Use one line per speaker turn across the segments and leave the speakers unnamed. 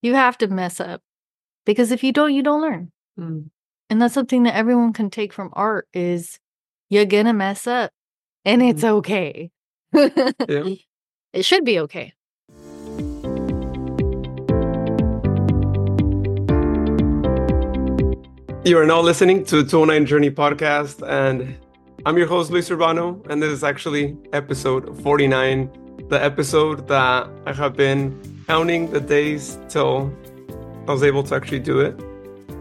You have to mess up because if you don't, you don't learn.
Mm.
And that's something that everyone can take from art is you're gonna mess up and it's okay.
Yeah.
it should be okay.
You are now listening to the 209 Journey podcast, and I'm your host, Luis Urbano, and this is actually episode 49, the episode that I have been counting the days till I was able to actually do it.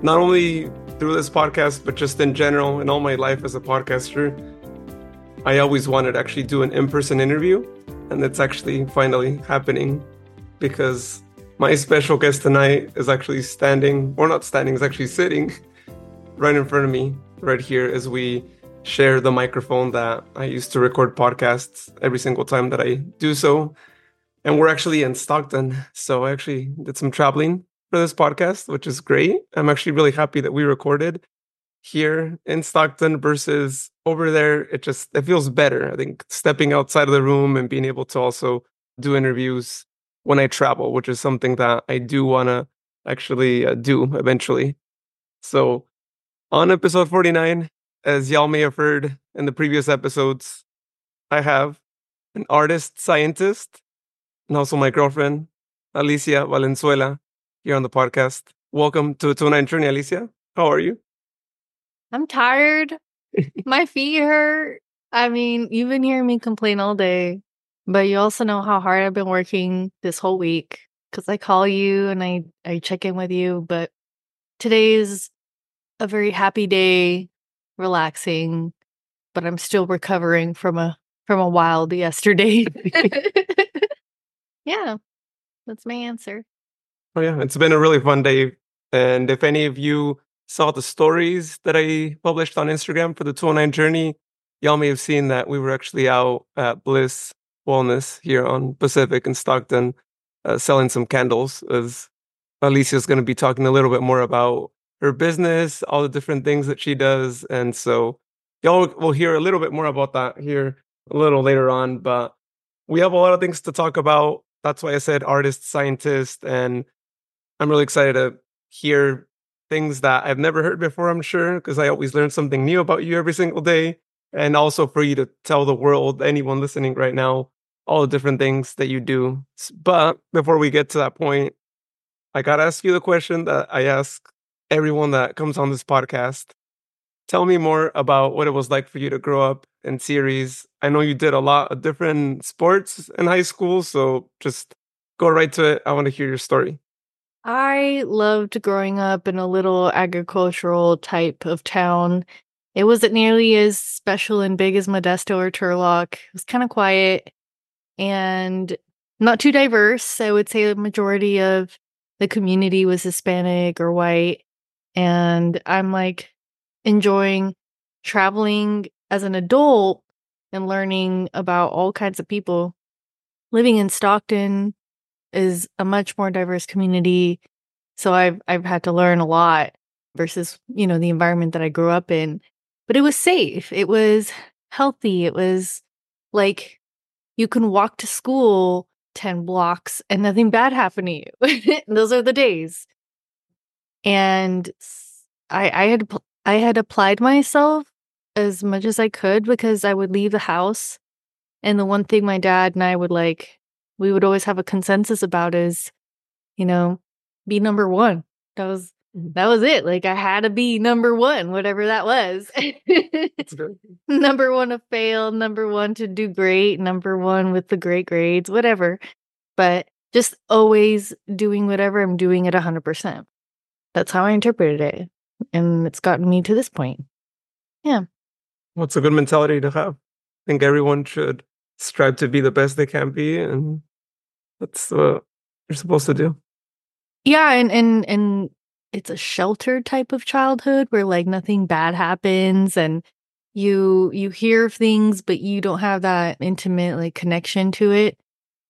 Not only through this podcast, but just in general, in all my life as a podcaster, I always wanted to actually do an in person interview, and it's actually finally happening because my special guest tonight is actually standing, or not standing, is actually sitting right in front of me, right here, as we share the microphone that I use to record podcasts every single time that I do so. And we're actually in Stockton. So I actually did some traveling for this podcast, which is great. I'm actually really happy that we recorded here in Stockton versus over there. It just it feels better. I think stepping outside of the room and being able to also do interviews when I travel, which is something that I do want to actually uh, do eventually. So on episode 49, as y'all may have heard in the previous episodes, I have an artist scientist and also my girlfriend, Alicia Valenzuela, here on the podcast. Welcome to 29 Journey, Alicia. How are you?
I'm tired. My feet hurt. I mean, you've been hearing me complain all day, but you also know how hard I've been working this whole week because I call you and I, I check in with you. But today is a very happy day, relaxing, but I'm still recovering from a from a wild yesterday. yeah, that's my answer.
Oh, yeah. It's been a really fun day. And if any of you saw the stories that I published on Instagram for the 209 Journey, y'all may have seen that we were actually out at Bliss Wellness here on Pacific in Stockton uh, selling some candles. As Alicia's going to be talking a little bit more about her business, all the different things that she does. And so y'all will hear a little bit more about that here a little later on. But we have a lot of things to talk about. That's why I said artist, scientist, and I'm really excited to hear things that I've never heard before, I'm sure, because I always learn something new about you every single day. And also for you to tell the world, anyone listening right now, all the different things that you do. But before we get to that point, I got to ask you the question that I ask everyone that comes on this podcast. Tell me more about what it was like for you to grow up in Ceres. I know you did a lot of different sports in high school, so just go right to it. I want to hear your story.
I loved growing up in a little agricultural type of town. It wasn't nearly as special and big as Modesto or Turlock. It was kind of quiet and not too diverse. I would say the majority of the community was Hispanic or white. And I'm like enjoying traveling as an adult and learning about all kinds of people. Living in Stockton is a much more diverse community. So I've I've had to learn a lot versus, you know, the environment that I grew up in. But it was safe. It was healthy. It was like you can walk to school 10 blocks and nothing bad happened to you. Those are the days. And I I had I had applied myself as much as I could because I would leave the house and the one thing my dad and I would like we would always have a consensus about is, you know, be number one. That was that was it. Like I had to be number one, whatever that was. number one to fail, number one to do great, number one with the great grades, whatever. But just always doing whatever I'm doing at 100%. That's how I interpreted it. And it's gotten me to this point. Yeah.
What's a good mentality to have? I think everyone should strive to be the best they can be. And that's what you're supposed to do.
Yeah. And, and, and, it's a sheltered type of childhood where like nothing bad happens and you you hear things but you don't have that intimate like connection to it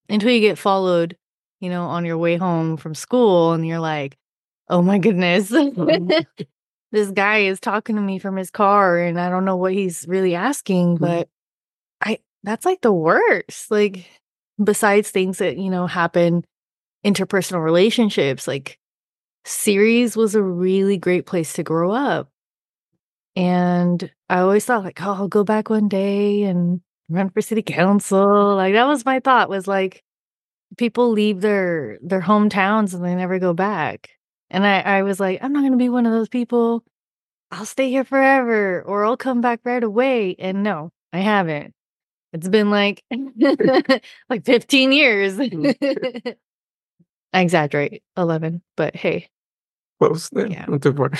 until you get followed you know on your way home from school and you're like oh my goodness mm. This guy is talking to me from his car and i don't know what he's really asking mm-hmm. but i that's like the worst like besides things that you know happen interpersonal relationships. Like Ceres was a really great place to grow up. And I always thought like, oh, I'll go back one day and run for city council. Like that was my thought was like people leave their their hometowns and they never go back. And I, I was like, I'm not gonna be one of those people. I'll stay here forever or I'll come back right away. And no, I haven't. It's been like like 15 years.
Mm.
I exaggerate, 11, but hey.
Close. Yeah.
Yeah.
Not too far.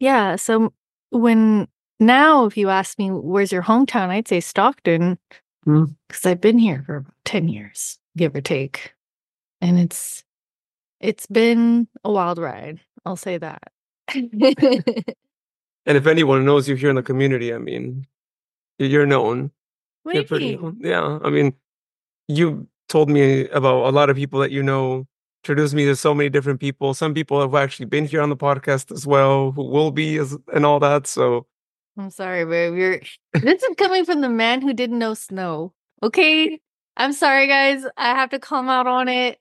Yeah, so when now if you ask me where's your hometown, I'd say Stockton
Mm.
because I've been here for about 10 years, give or take. And it's it's been a wild ride. I'll say that.
and if anyone knows you here in the community, I mean, you're known.
what
You're pretty known. Yeah. I mean, you told me about a lot of people that you know, introduced me to so many different people. Some people have actually been here on the podcast as well, who will be as, and all that. So,
I'm sorry, babe. You're this is coming from the man who didn't know snow. Okay. I'm sorry, guys. I have to come out on it.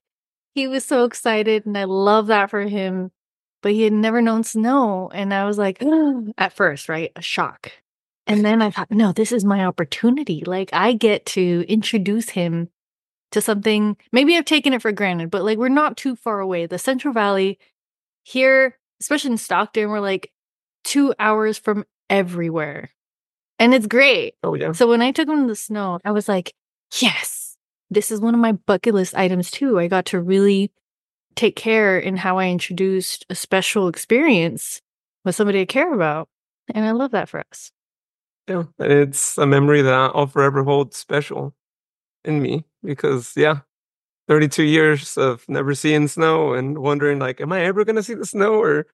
He was so excited, and I love that for him. But he had never known snow. And I was like, at first, right? A shock. And then I thought, no, this is my opportunity. Like, I get to introduce him to something. Maybe I've taken it for granted, but like, we're not too far away. The Central Valley here, especially in Stockton, we're like two hours from everywhere. And it's great.
oh, yeah.
So when I took him to the snow, I was like, yes, this is one of my bucket list items too. I got to really take care in how I introduced a special experience with somebody I care about. And I love that for us.
Yeah. It's a memory that I'll forever hold special in me because, yeah, 32 years of never seeing snow and wondering, like, am I ever going to see the snow or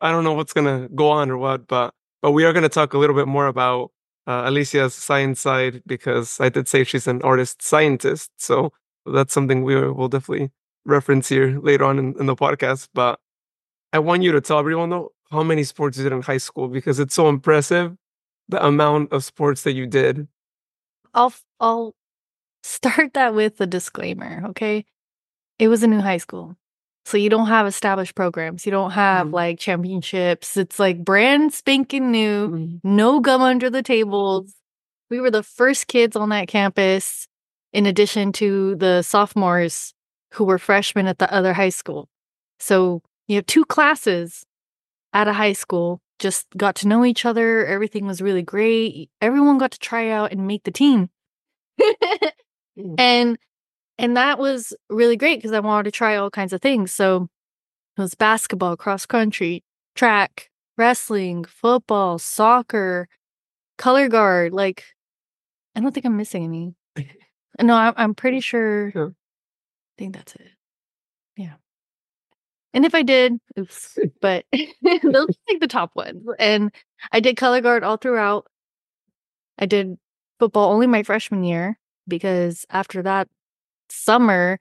I don't know what's going to go on or what. But, but we are going to talk a little bit more about uh, Alicia's science side because I did say she's an artist scientist. So that's something we will definitely reference here later on in, in the podcast. But I want you to tell everyone though how many sports you did in high school because it's so impressive the amount of sports that you did.
I'll I'll start that with a disclaimer, okay? It was a new high school. So you don't have established programs. You don't have
Mhm.
like championships. It's like brand spanking new. no gum under the tables. We were the first kids on that campus, in addition to the sophomores who were freshmen at the other high school. So you have two classes at a high school, just got to know each other. Everything was really great. Everyone got to try out and make the team.
Mm.
and and that was really great because I wanted to try all kinds of things. So it was basketball, cross country, track, wrestling, football, soccer, color guard. Like, I don't think I'm missing any. No, I'm, I'm pretty sure.
Yeah.
I think that's it. Yeah. And if I did, oops. But those are like the top ones. And I did color guard all throughout. I did football only my freshman year because after that summer,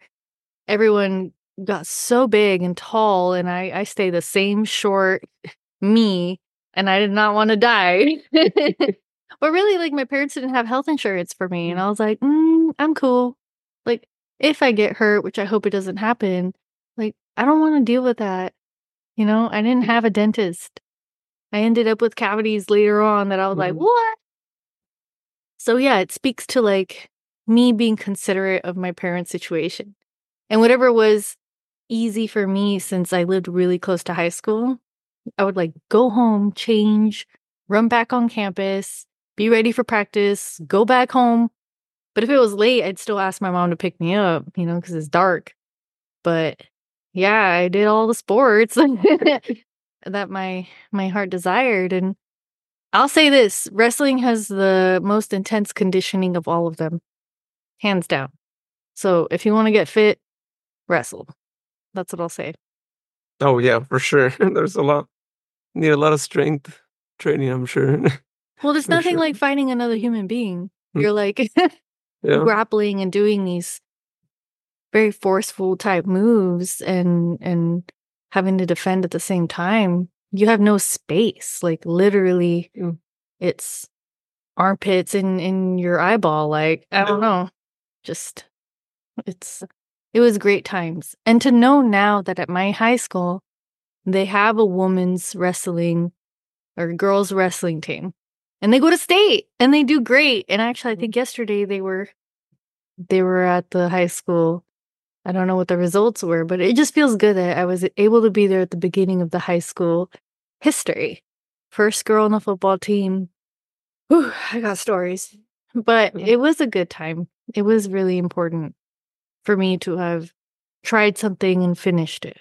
everyone got so big and tall, and I, I stayed the same short me, and I did not want to die. but really, like, my parents didn't have health insurance for me, and I was like, mm, I'm cool. Like, if I get hurt, which I hope it doesn't happen, like, I don't want to deal with that. You know, I didn't have a dentist. I ended up with cavities later on that I was like,
Mhm.
what? So, yeah, it speaks to like me being considerate of my parents' situation. And whatever was easy for me since I lived really close to high school, I would like go home, change, run back on campus, be ready for practice, go back home. But if it was late, I'd still ask my mom to pick me up, you know, because it's dark. But yeah, I did all the sports that my my heart desired. And I'll say this wrestling has the most intense conditioning of all of them, hands down. So if you want to get fit, wrestle. That's what I'll say.
Oh yeah, for sure. There's a lot need a lot of strength training, I'm sure.
Well, there's
For
nothing
sure.
like fighting another human being.
Mm.
You're like
yeah.
grappling and doing these very forceful type moves and and having to defend at the same time. You have no space. Like literally
Yeah.
it's armpits in in your eyeball like I don't know. Just it's it was great times. And to know now that at my high school, they have a women's wrestling or girls wrestling team and they go to state and they do great. And actually, I mm-hmm. think yesterday they were they were at the high school. I don't know what the results were, but it just feels good that I was able to be there at the beginning of the high school history. First girl on the football team. Whew, I got stories. But it was a good time. It was really important for me to have tried something and finished it.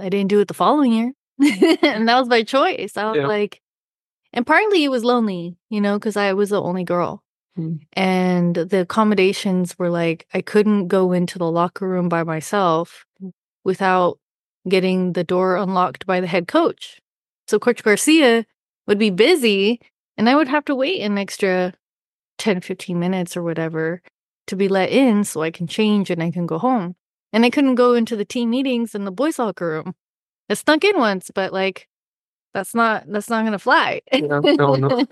I didn't do it the following year. and that was my choice. I was
Yeah.
like, and partly it was lonely, you know, because I was the only girl.
Mm.
And the accommodations were like, I couldn't go into the locker room by myself without getting the door unlocked by the head coach. So Coach Garcia would be busy and I would have to wait an extra 10, 15 minutes or whatever to be let in so I can change and I can go home. And I couldn't go into the team meetings in the boys' locker room. I snuck in once, but like that's not that's not gonna fly.
No, no.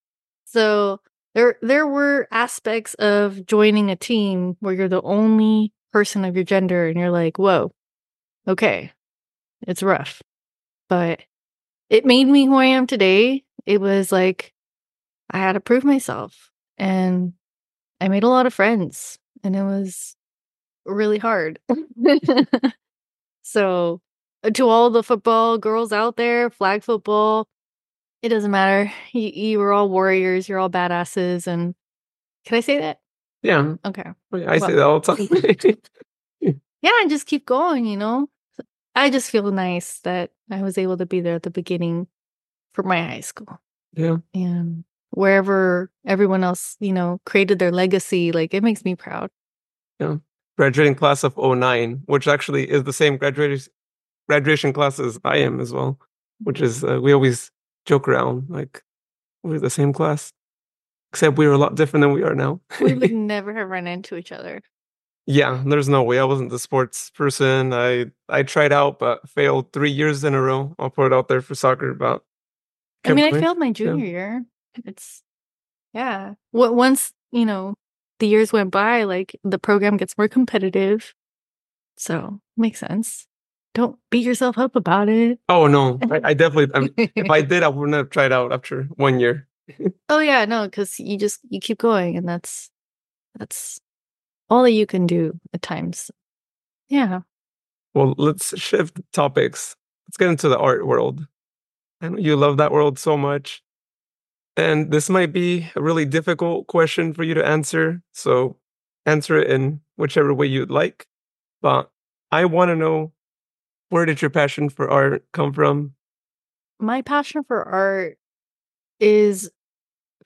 so there there were aspects of joining a team where you're the only person of your gender and you're like, whoa, okay, it's rough. But it made me who I am today. It was like I had to prove myself and I made a lot of friends and it was really hard. so uh, to all the football girls out there, flag football, it doesn't matter. You, you were all warriors. You're all badasses. And can I say that?
Yeah,
Okay.
I say that all the time.
Yeah, and just keep going, you know? I just feel nice that I was able to be there at the beginning for my high school.
yeah,
And wherever everyone else, you know, created their legacy, like it makes me proud. Yeah.
Graduating class of 09, which actually is the same graduation graduation class as I am as well. Which is uh, we always joke around like we're the same class, except we were a lot different than we are now.
We would never have run into each other.
Yeah, there's no way. I wasn't the sports person. I I tried out but failed three years in a row. I'll put it out there for soccer, but
I mean, I failed my junior year. It's yeah. What once you know the years went by, like the program gets more competitive, so makes sense. Don't beat yourself up about it.
Oh no, I, I definitely. I mean, if I did, I wouldn't have tried out after one year.
oh yeah, no, because you just you keep going, and that's that's all that you can do at times. Yeah.
Well, let's shift topics. Let's get into the art world. I know you love that world so much. And this might be a really difficult question for you to answer. So answer it in whichever way you'd like. But I want to know where did your passion for art come from?
my passion for art is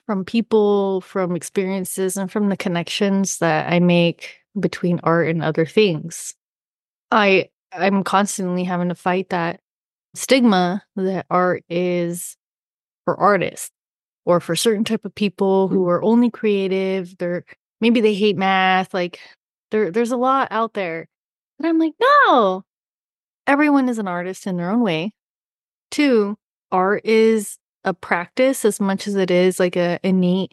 from people, from experiences, and from the connections that I make between art and other things. I I'm constantly having to fight that stigma that art is for artists or for certain type of people who mm. are only creative. They're maybe they hate math. Like there there's a lot out there. And I'm like, no. Everyone is an artist in their own way. Two, art is a practice as much as it is like a innate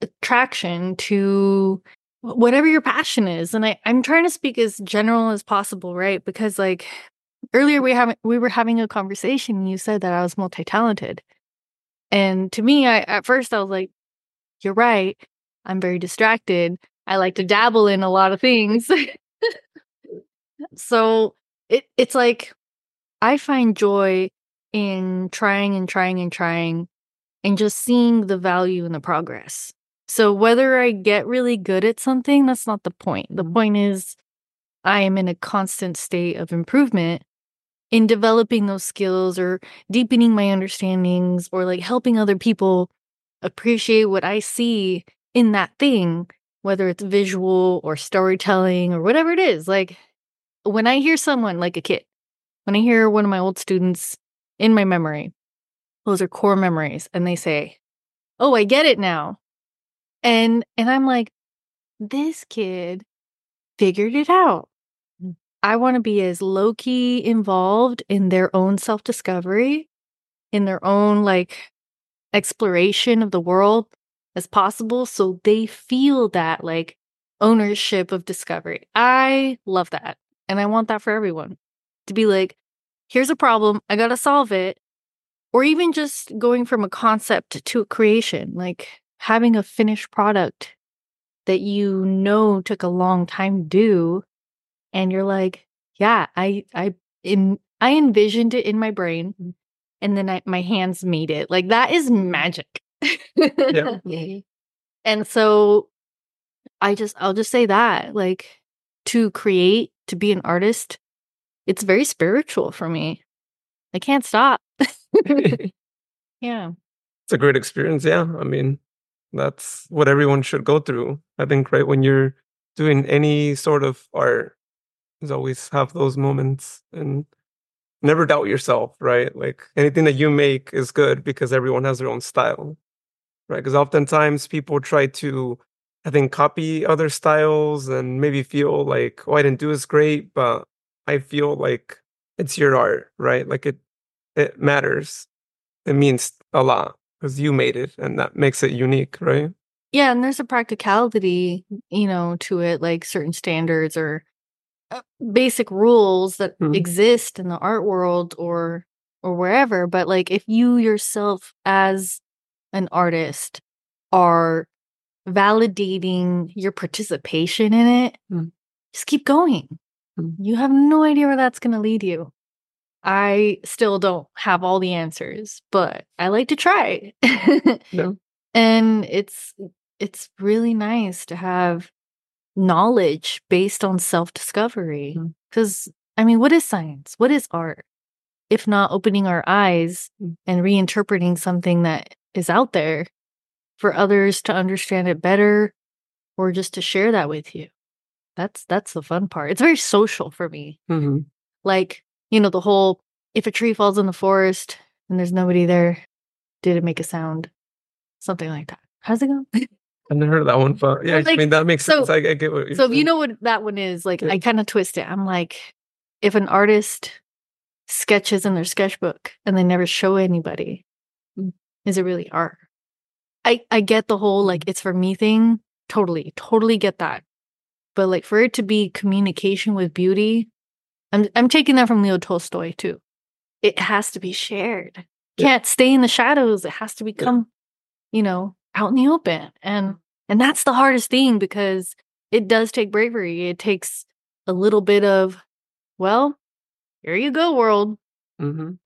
attraction to whatever your passion is. And I, I'm trying to speak as general as possible, right? Because like earlier we have we were having a conversation and you said that I was multi-talented. And to me, I at first I was like, you're right. I'm very distracted. I like to dabble in a lot of things. so it it's like I find joy in trying and trying and trying and just seeing the value in the progress. So whether I get really good at something, that's not the point. The mm-hmm. point is I am in a constant state of improvement in developing those skills or deepening my understandings or like helping other people appreciate what I see in that thing, whether it's visual or storytelling or whatever it is. Like when I hear someone like a kid, when I hear one of my old students in my memory, those are core memories, and they say, "Oh, I get it now," and and I'm like, this kid figured it out. I want to be as low key involved in their own self discovery, in their own like exploration of the world as possible, so they feel that like, ownership of discovery. I love that. And I want that for everyone to be like, here's a problem, I got to solve it. Or even just going from a concept to a creation, like having a finished product that you know took a long time to do. And you're like, yeah, I, I, in, I envisioned it in my brain mm. and then I, my hands made it. Like that is mm. magic.
Yeah.
and so I just I'll just say that like to create to be an artist it's very spiritual for me. I can't stop. yeah.
It's a great experience. Yeah. I mean, that's what everyone should go through. I think, right, when you're doing any sort of art, is always have those moments and never doubt yourself, right? Like anything that you make is good because everyone has their own style, right? Because oftentimes people try to, I think, copy other styles and maybe feel like, oh, I didn't do as great, but I feel like it's your art, right? Like it, it matters. It means a lot because you made it and that makes it unique, right?
Yeah, and there's a practicality, you know, to it like certain standards or basic rules that
Mhm.
exist in the art world or or wherever, but like if you yourself as an artist are validating your participation in it,
Mm.
just keep going.
Mm.
You have no idea where that's going to lead you. I still don't have all the answers, but I like to try. And it's it's really nice to have knowledge based on self-discovery
Mm.
cuz I mean, what is science? What is art? If not opening our eyes
Mm.
and reinterpreting something that is out there for others to understand it better or just to share that with you. That's that's the fun part. It's very social for me.
hmm
Like, you know, the whole if a tree falls in the forest and there's nobody there, did it make a sound? Something like that. How's it go?
I've never heard of that one, but yeah, I mean, that makes
so-
sense. I, I get what you're
so if you know what that one is, like
Yeah.
I kind of twist it. I'm like, if an artist sketches in their sketchbook and they never show anybody,
Mm.
is it really art? I I get the whole like it's for me thing. Totally, totally get that. But like for it to be communication with beauty, I'm I'm taking that from Leo Tolstoy too. It has to be shared.
Yeah.
Can't stay in the shadows. It has to become, you know, out in the open. And and that's the hardest thing because it does take bravery. It takes a little bit of, well, here you go, world.
Mhm.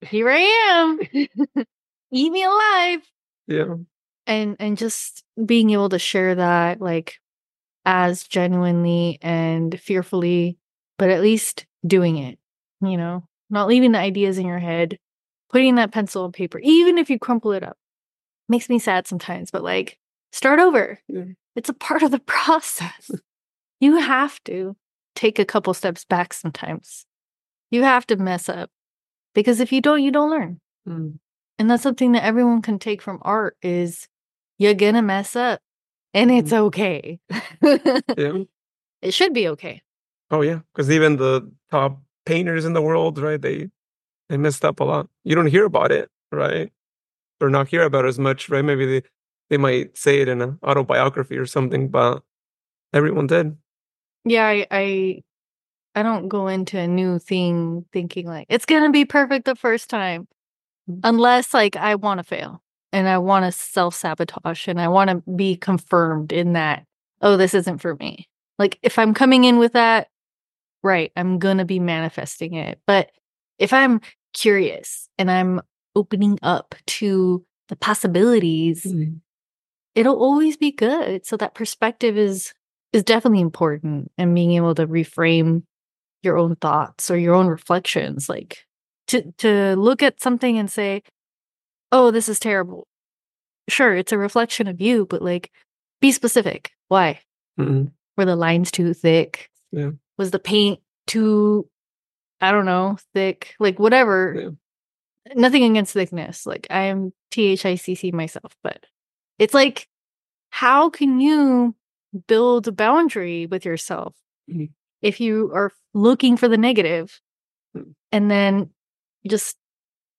Here I am. Eat me alive.
Yeah.
And and just being able to share that like as genuinely and fearfully, but at least doing it, you know, not leaving the ideas in your head, putting that pencil on paper, even if you crumple it up. Makes me sad sometimes, but like start over. It's a part of the process. you have to take a couple steps back sometimes. You have to mess up because if you don't, you don't learn.
Mm.
And that's something that everyone can take from art is you're gonna mess up and it's okay.
Yeah.
it should be okay.
Oh yeah, because even the top painters in the world, right? They they messed up a lot. You don't hear about it, right? Or not hear about it as much, right? Maybe they they might say it in an autobiography or something, but everyone did.
Yeah, I, I I don't go into a new thing thinking like it's gonna be perfect the first time.
Mm.
Unless like I wanna fail and I wanna self sabotage and I wanna be confirmed in that, oh, this isn't for me. Like if I'm coming in with that, right, I'm gonna be manifesting it. But if I'm curious and I'm opening up to the possibilities, it'll always be good. So that perspective is is definitely important and being able to reframe your own thoughts or your own reflections like to to look at something and say, "Oh, this is terrible." Sure, it's a reflection of you, but like be specific. Why?
Mhm.
Were the lines too thick?
Yeah.
Was the paint too I don't know, thick? Like whatever.
Yeah.
Nothing against thickness. Like I am THICC myself, but it's like how can you build a boundary with yourself
Mhm.
if you are looking for the negative
Mm.
and then just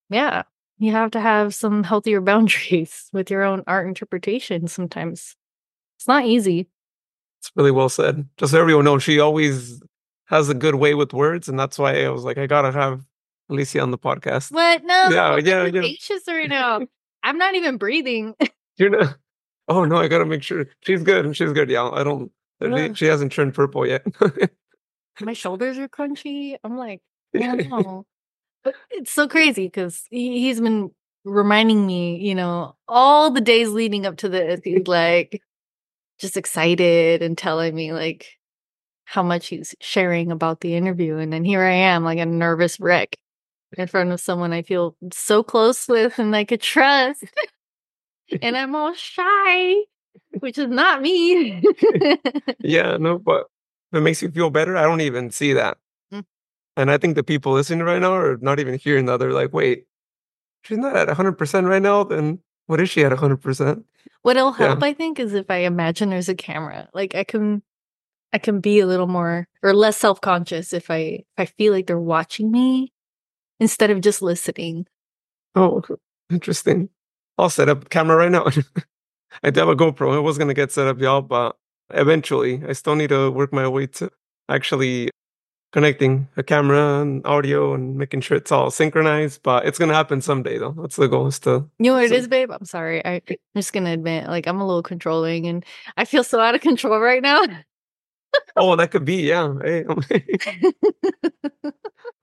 yeah you have to have some healthier boundaries with your own art interpretation sometimes it's not easy
It's really well said. Just so everyone knows, she always has a good way with words, and that's why I was like, I gotta have Alicia on the podcast.
What? No.
Yeah, yeah,
I'm
yeah.
anxious right now. I'm not even breathing.
You're not. Oh no, I gotta make sure she's good. She's good. Yeah, I don't.
Yeah.
She hasn't turned purple yet.
My shoulders are crunchy. I'm like, oh no. But it's so crazy because he, he's been reminding me, you know, all the days leading up to this. He's like just excited and telling me like how much he's sharing about the interview. And then here I am, like a nervous wreck in front of someone I feel so close with and I could trust. And I'm all shy, which is not me.
yeah, no, but if it makes you feel better, I don't even see that.
Mm.
And I think the people listening right now are not even hearing that. They're like, wait, she's not at 100% right now. Then what is she at 100%?
What'll
Yeah.
help, I think, is if I imagine there's a camera. Like I can I can be a little more or less self-conscious if I if I feel like they're watching me instead of just listening.
Oh, interesting. I'll set up camera right now. I do have a GoPro. I was going to get set up, y'all, but eventually I still need to work my way to actually connecting a camera and audio and making sure it's all synchronized. But it's going to happen someday, though. That's the goal is to.
You know what it
So-
is, babe? I'm sorry. I, I'm just gonna admit, like I'm a little controlling and I feel so out of control right now.
Oh, that could be, yeah. Hey,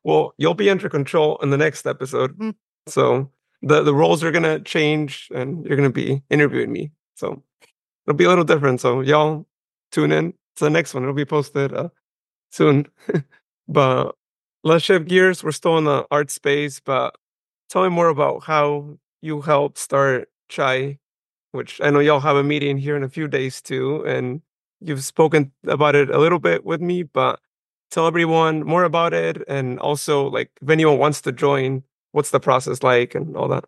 well, you'll be under control in the next episode.
Mm.
So the, the roles are to change and you're to be interviewing me. So it'll be a little different. So y'all tune in to the next one. It'll be posted uh, soon. but let's shift gears. We're still in the art space, but tell me more about how you helped start Chai, which I know y'all have a meeting here in a few days too. And you've spoken about it a little bit with me, but tell everyone more about it. And also, like, if anyone wants to join, what's the process like and all that?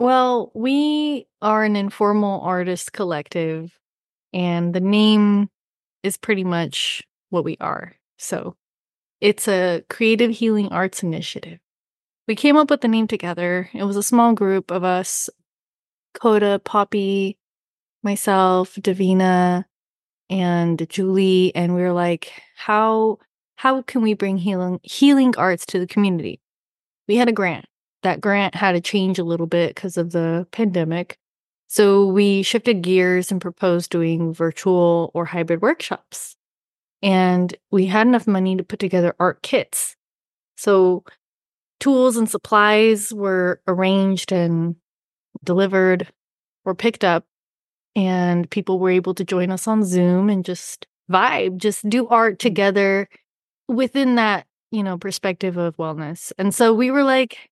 Well, we are an informal artist collective, and the name is pretty much what we are. So it's a creative healing arts initiative. We came up with the name together. It was a small group of us Coda, Poppy, myself, Davina, and Julie. And we were like, how how can we bring healing healing arts to the community? We had a grant that grant had to change a little bit because of the pandemic. So we shifted gears and proposed doing virtual or hybrid workshops. And we had enough money to put together art kits. So tools and supplies were arranged and delivered or picked up. And people were able to join us on Zoom and just vibe, just do art mm. together within that, you know, perspective of wellness. And so we were like,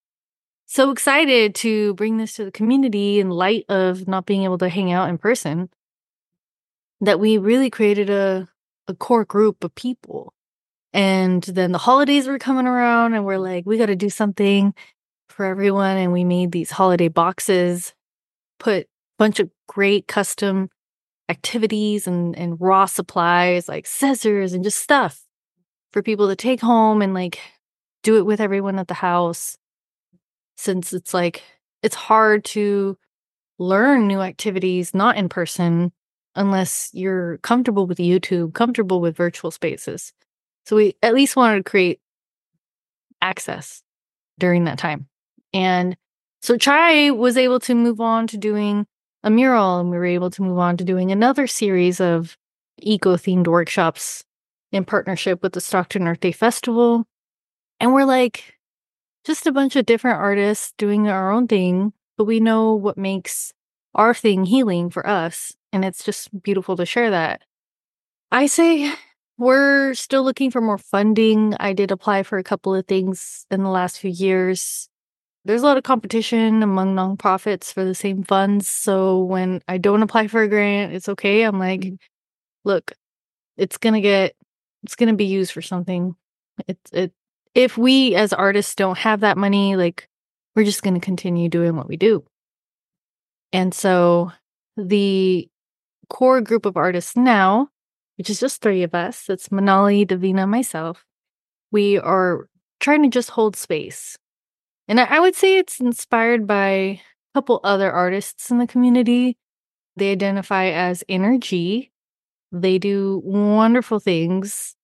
so excited to bring this to the community in light of not being able to hang out in person that we really created a, a core group of people. And then the holidays were coming around, and we're like, we got to do something for everyone. And we made these holiday boxes, put a bunch of great custom activities and, and raw supplies like scissors and just stuff for people to take home and like do it with everyone at the house since it's like it's hard to learn new activities not in person unless you're comfortable with YouTube, comfortable with virtual spaces. So we at least wanted to create access during that time. And so Chai was able to move on to doing a mural and we were able to move on to doing another series of eco themed workshops in partnership with the Stockton Earth Day Festival. And we're like, just a bunch of different artists doing our own thing, but we know what makes our thing healing for us. And it's just beautiful to share that. I say we're still looking for more funding. I did apply for a couple of things in the last few years. There's a lot of competition among nonprofits for the same funds. So when I don't apply for a grant, it's okay. I'm like, mm-hmm. look, it's going to get, it's going to be used for something. It's, it, if we as artists don't have that money, like we're just going to continue doing what we do. And so the core group of artists now, which is just three of us, it's Manali, Davina, myself, we are trying to just hold space. And I, I would say it's inspired by a couple other artists in the community. They identify as energy. They do wonderful things.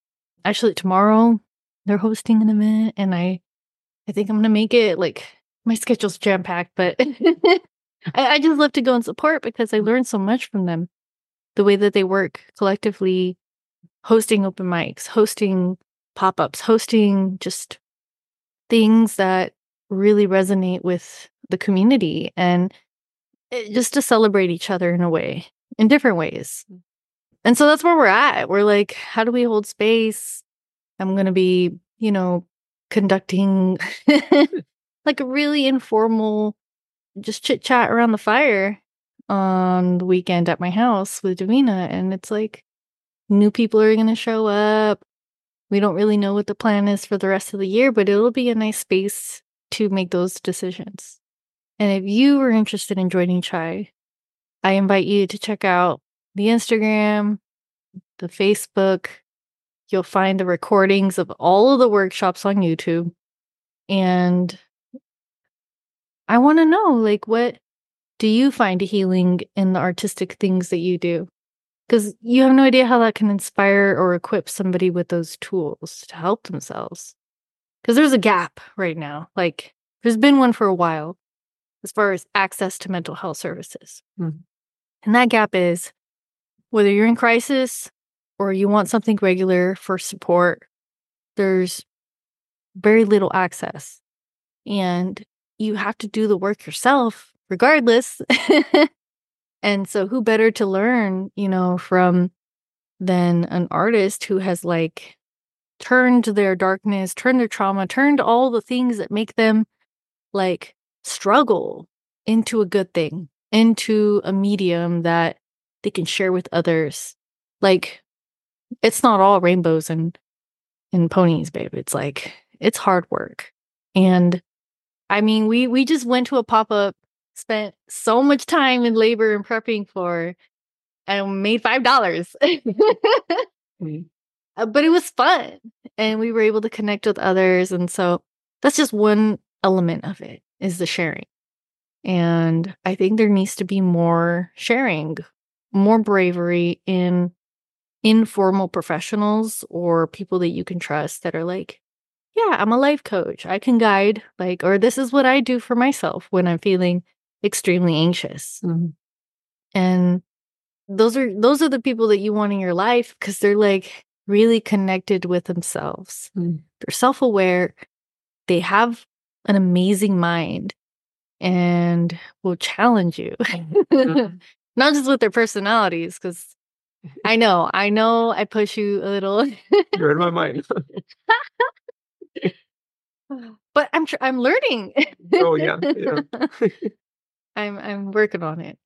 Actually, tomorrow they're hosting an event and I I think I'm gonna make it like my schedule's jam packed, but I, I just love to go and support because I learned so much from them. The way that they work collectively, hosting open mics, hosting pop ups, hosting just things that really resonate with the community and eh, just to celebrate each other in a way, in different ways. And so that's where we're at. We're like, how do we hold space? I'm going to be, you know, conducting like a really informal, just chit chat around the fire on the weekend at my house with Davina. And it's like, new people are going to show up. We don't really know what the plan is for the rest of the year, but it'll be a nice space to make those decisions. And if you are interested in joining Chai, I invite you to check out the Instagram, the Facebook. You'll find the recordings of all of the workshops on YouTube. And I want to know like what do you find healing in the artistic things that you do? Because you have no idea how that can inspire or equip somebody with those tools to help themselves. Because there's a gap right now. Like, there's been one for a while as far as access to mental health services. Mm-hmm. And that gap is whether you're in crisis or you want something regular for support, there's very little access. And you have to do the work yourself regardless. and so who better to learn, you know, from than an artist who has like turned their darkness, turned their trauma, turned all the things that make them like struggle into a good thing, into a medium that they can share with others. Like it's not all rainbows and and ponies, babe. It's like it's hard work. And I mean, we we just went to a pop-up, spent so much time and labor and prepping for and made five dollars. mm-hmm. Uh, but it was fun and we were able to connect with others. And so that's just one element of it is the sharing. And I think there needs to be more sharing, more bravery in informal professionals or people that you can trust that are like, yeah, I'm a life coach. I can guide, like, or this is what I do for myself when I'm feeling extremely anxious. Mm-hmm. And those are those are the people that you want in your life because they're like really connected with themselves. Mm. They're self-aware. They have an amazing mind and will challenge you. Mm-hmm. Not just with their personalities, because I know, I know I push you a little.
You're in my mind.
but I'm tr- I'm learning.
oh yeah, yeah.
I'm I'm working on it.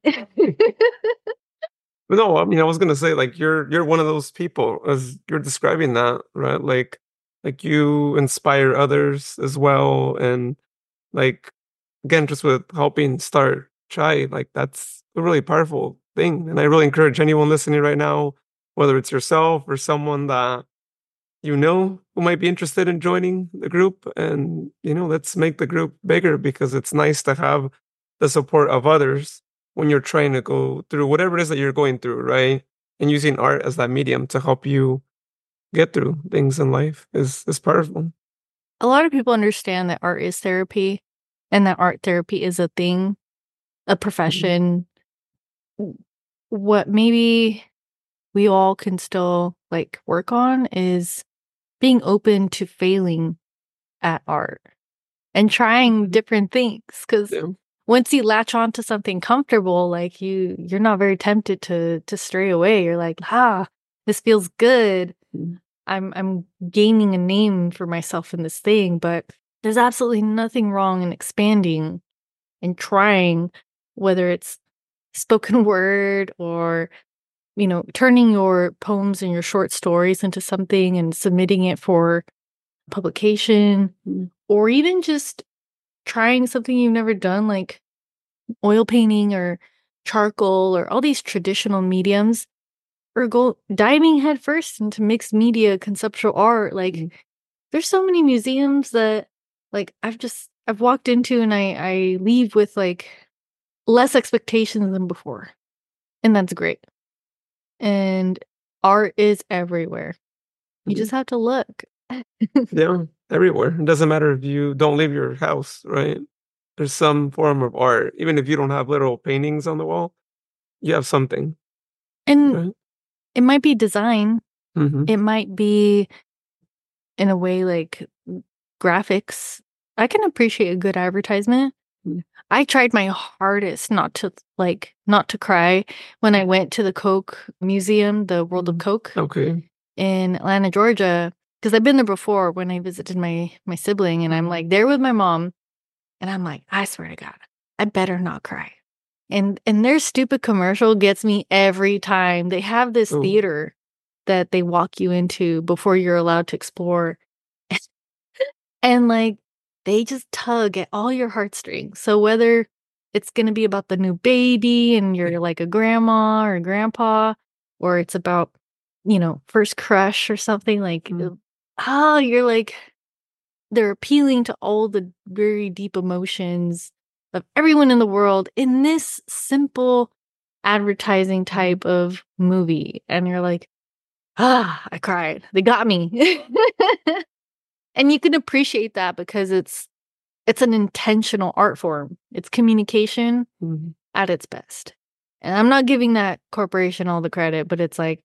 no, I mean I was gonna say like you're you're one of those people as you're describing that, right? Like like you inspire others as well and like again just with helping start chai like that's a really powerful thing and i really encourage anyone listening right now whether it's yourself or someone that you know who might be interested in joining the group and you know let's make the group bigger because it's nice to have the support of others when you're trying to go through whatever it is that you're going through right and using art as that medium to help you get through things in life is is powerful.
A lot of people understand that art is therapy and that art therapy is a thing, a mm-hmm. profession. Mm-hmm. What maybe we all can still like work on is being open to failing at art and trying mm-hmm. different things cuz yeah. once you latch on to something comfortable like you you're not very tempted to to stray away you're like ah this feels good I'm I'm gaining a name for myself in this thing, but there's absolutely nothing wrong in expanding and trying whether it's spoken word or you know turning your poems and your short stories into something and submitting it for publication mm. or even just trying something you've never done like oil painting or charcoal or all these traditional mediums or go diving headfirst into mixed media conceptual art like mm. there's so many museums that like i've just i've walked into and i i leave with like less expectations than before and that's great and art is everywhere. You
Mhm.
just have to look.
Yeah, everywhere. It doesn't matter if you don't leave your house, right? There's some form of art. Even if you don't have little paintings on the wall, you have something,
And
right?
it might be design,
hmm
it might be in a way like graphics. I can appreciate a good advertisement.
Mm.
I tried my hardest not to like not to cry when I went to the Coke Museum, the World of
Mhm.
Coke
Okay.
in Atlanta, Georgia, because I've been there before when I visited my my sibling and I'm like there with my mom and I'm like, I swear to God, I better not cry. And and their stupid commercial gets me every time. They have this
Oh.
theater that they walk you into before you're allowed to explore. and like they just tug at all your heartstrings. So whether it's going to be about the new baby and you're like a grandma or a grandpa or it's about you know first crush or something like
Mm.
oh you're like they're appealing to all the very deep emotions of everyone in the world in this simple advertising type of movie. And you're like ah i cried. They got me and you can appreciate that because it's it's an intentional art form it's communication
Mhm.
at its best and i'm not giving that corporation all the credit but it's like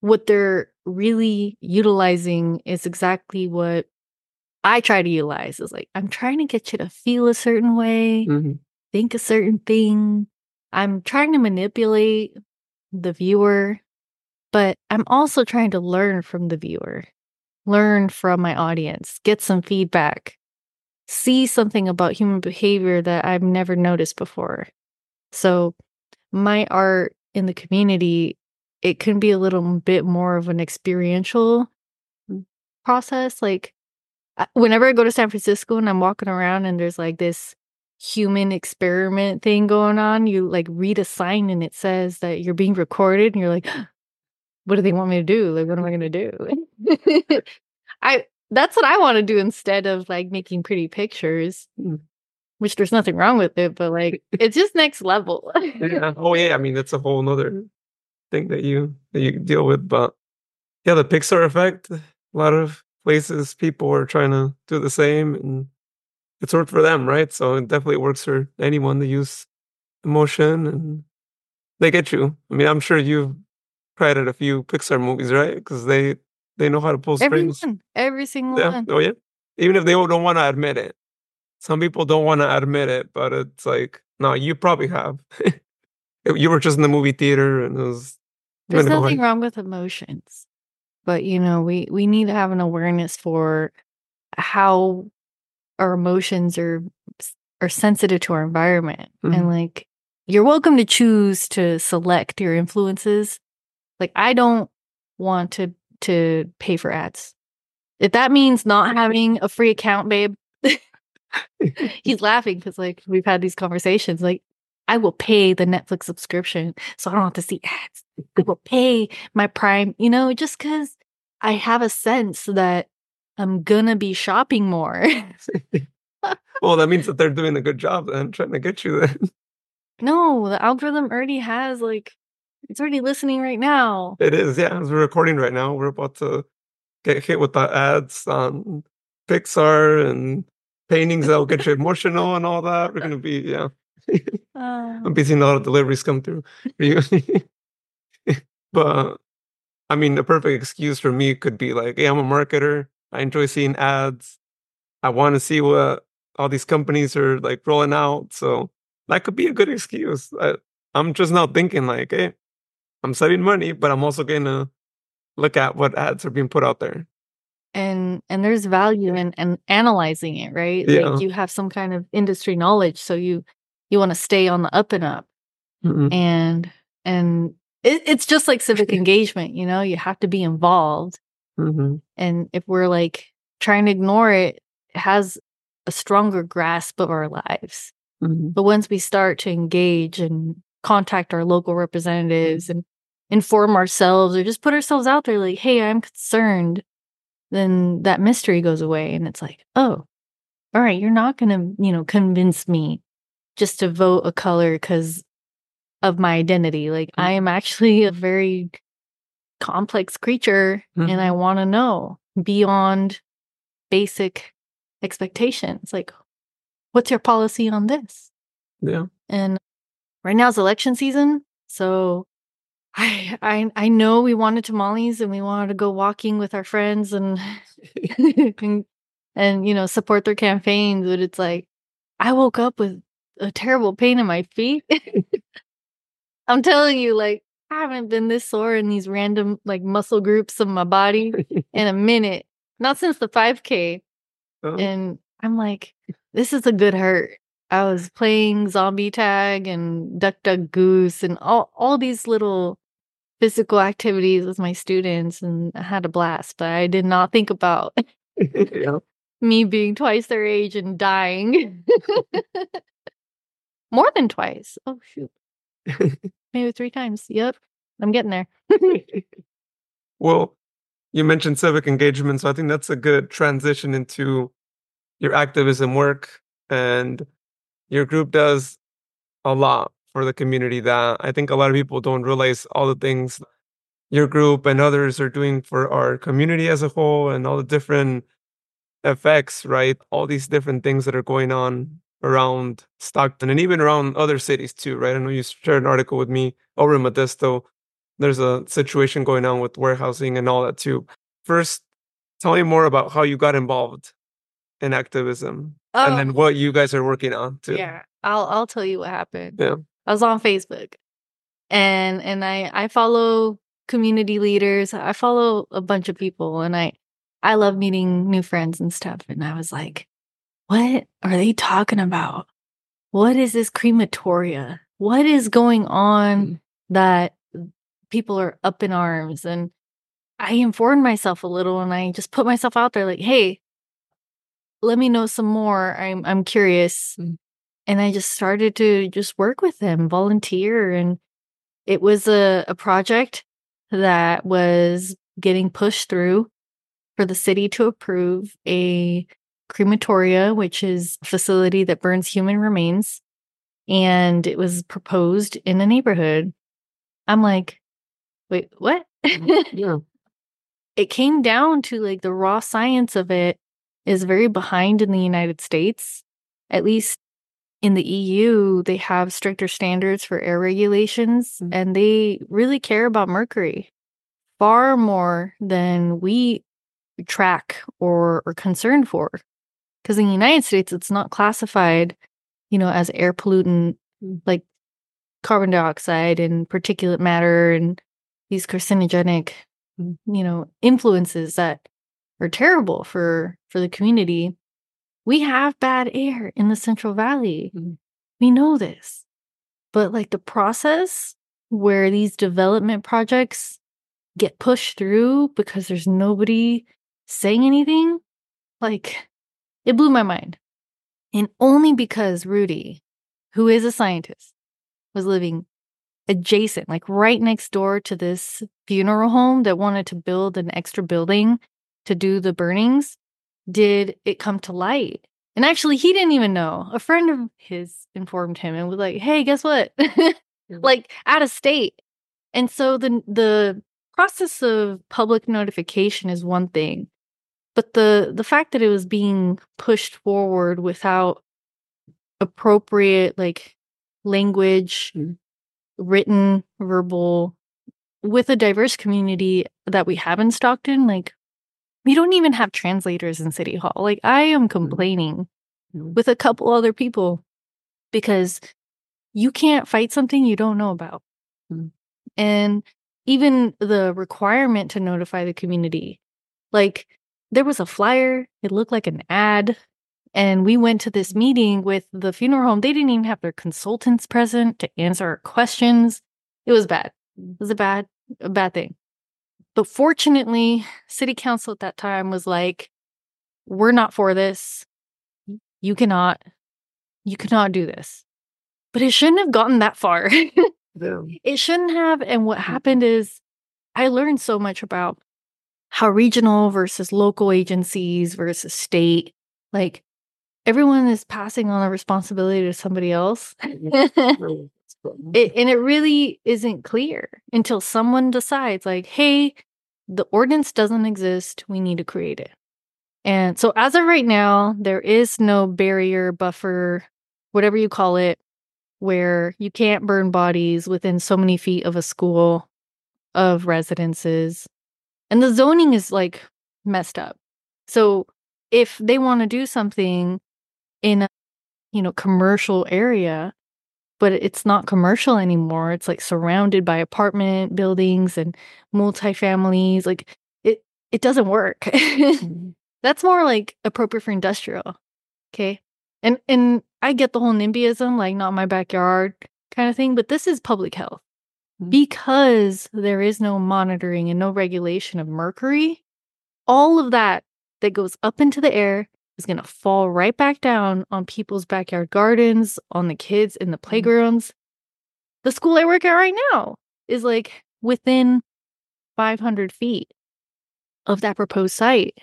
what they're really utilizing is exactly what I try to utilize is like I'm trying to get you to feel a certain way,
Mhm.
think a certain thing. I'm trying to manipulate the viewer, but I'm also trying to learn from the viewer, learn from my audience, get some feedback, see something about human behavior that I've never noticed before. So, my art in the community, it can be a little bit more of an experiential mm. process. Like, whenever I go to San Francisco and I'm walking around and there's like this human experiment thing going on, you like read a sign and it says that you're being recorded and you're like, what do they want me to do? Like, what am I going to do? I that's what I want to do instead of like making pretty pictures,
Mm.
which there's nothing wrong with it, but like it's just next level.
Yeah. Oh yeah. I mean, that's a whole nother thing that you that you deal with. But yeah, the Pixar effect. A lot of places people are trying to do the same, and it's worked for them, right? So it definitely works for anyone to use emotion, and they get you. I mean, I'm sure you've cried at a few Pixar movies, right? Because they they know how to pull strings.
Everyone, every single
Yeah.
one.
Oh yeah. Even if they don't want to admit it. Some people don't want to admit it, but it's like, no, you probably have. you were just in the movie theater and it was
There's nothing wrong with emotions, but you know, we we need to have an awareness for how our emotions are are sensitive to our environment,
Mhm.
and like you're welcome to choose to select your influences. Like I don't want to to pay for ads. If that means not having a free account, babe, he's laughing because like we've had these conversations. Like I will pay the Netflix subscription so I don't have to see ads. I will pay my Prime, you know, just because I have a sense that I'm gonna be shopping more.
well, that means that they're doing a good job then trying to get you then.
no, the algorithm already has like it's already listening right now.
It is, yeah. As we're recording right now, we're about to get hit with the ads on Pixar and paintings that'll get you emotional and all that. We're gonna be, yeah.
Uh,
I'm be seeing a lot of deliveries come through but I mean, the perfect excuse for me could be like, hey, I'm a marketer. I enjoy seeing ads. I want to see what all these companies are like rolling out. So that could be a good excuse. I, I'm just now thinking like, hey, I'm saving money, but I'm also going to look at what ads are being put out there.
and and there's value in and analyzing it, right?
Yeah.
Like you have some kind of industry knowledge, so you you want to stay on the up and up.
Mhm.
and and it, it's just like civic engagement you know you have to be involved
Mhm.
and if we're like trying to ignore it it has a stronger grasp of our lives
Mhm.
but once we start to engage and contact our local representatives and inform ourselves or just put ourselves out there like hey i'm concerned then that mystery goes away and it's like oh all right you're not gonna you know convince me just to vote a color because of my identity like i am actually a very complex creature mm-hmm. and I want to know beyond basic expectations. Like, what's your policy on this?
Yeah.
And right now is election season. So I I I know we wanted tamales and we wanted to go walking with our friends and and, and you know support their campaigns, but it's like I woke up with a terrible pain in my feet. I'm telling you, like I haven't been this sore in these random like muscle groups of my body in a minute. Not since the 5K. Oh. Uh-huh. And I'm like, this is a good hurt. I was playing zombie tag and duck duck goose and all all these little physical activities with my students and I had a blast, but I did not think about yeah. me being twice their age and dying. More than twice. Oh shoot. Maybe three times. Yep. I'm getting there.
well, you mentioned civic engagement, so I think that's a good transition into your activism work and your group does a lot for the community that I think a lot of people don't realize all the things your group and others are doing for our community as a whole and all the different effects, right? All these different things that are going on around Stockton and even around other cities too, right? I know you shared an article with me over in Modesto. There's a situation going on with warehousing and all that too. First, tell me more about how you got involved in activism oh. and then what you guys are working on too.
Yeah. I'll I'll tell you what happened.
Yeah.
I was on Facebook. And and I I follow community leaders. I follow a bunch of people and I I love meeting new friends and stuff and I was like, what are they talking about? What is this crematoria? What is going on mm. that people are up in arms and I informed myself a little and I just put myself out there like, hey, let me know some more. I'm I'm curious. Mm. And I just started to just work with them, volunteer. And it was a, a project that was getting pushed through for the city to approve a crematoria, which is a facility that burns human remains. And it was proposed in a neighborhood. I'm like, wait, what? Mm-hmm. yeah. It came down to like the raw science of it is very behind in the United States. At least in the EU, they have stricter standards for air regulations mm-hmm. and they really care about mercury far more than we track or are concerned for. Because in the United States, it's not classified, you know, as air pollutant mm-hmm. like carbon dioxide and particulate matter and these carcinogenic, mm, you know, influences that are terrible for for the community we have bad air in the Central Valley. Mm-hmm. We know this. But like the process where these development projects get pushed through because there's nobody saying anything, like it blew my mind. And only because Rudy, who is a scientist, was living adjacent, like right next door to this funeral home that wanted to build an extra building to do the burnings, did it come to light. And actually, he didn't even know. A friend of his informed him and was like, "Hey, guess what? like out of state." And so the the process of public notification is one thing, but the the fact that it was being pushed forward without appropriate like language, mm-hmm. written, verbal, with a diverse community that we have in Stockton, like we don't even have translators in City Hall. Like, I am mm-hmm. complaining mm-hmm. with a couple other people because you can't fight something you don't know about. Mm-hmm. And even the requirement to notify the community, like, there was a flyer, it looked like an ad. And we went to this meeting with the funeral home. They didn't even have their consultants present to answer our questions. It was bad. It was a bad, a bad thing. But fortunately, city council at that time was like, we're not for this. You cannot, you cannot do this. But it shouldn't have gotten that far. yeah. It shouldn't have. And what mm-hmm. happened is I learned so much about how regional versus local agencies versus state, like everyone is passing on the responsibility to somebody else. it, and it really isn't clear until someone decides like hey the ordinance doesn't exist we need to create it. And so as of right now there is no barrier buffer whatever you call it where you can't burn bodies within so many feet of a school of residences. And the zoning is like messed up. So if they want to do something in a you know commercial area but it's not commercial anymore. It's like surrounded by apartment buildings and multifamilies. Like it it doesn't work. mm-hmm. That's more like appropriate for industrial. Okay. And and I get the whole NIMBYism, like not my backyard kind of thing, but this is public health. Mm-hmm. Because there is no monitoring and no regulation of mercury, all of that that goes up into the air is going to fall right back down on people's backyard gardens, on the kids in the mm. playgrounds. The school I work at right now is like within 500 feet of that proposed site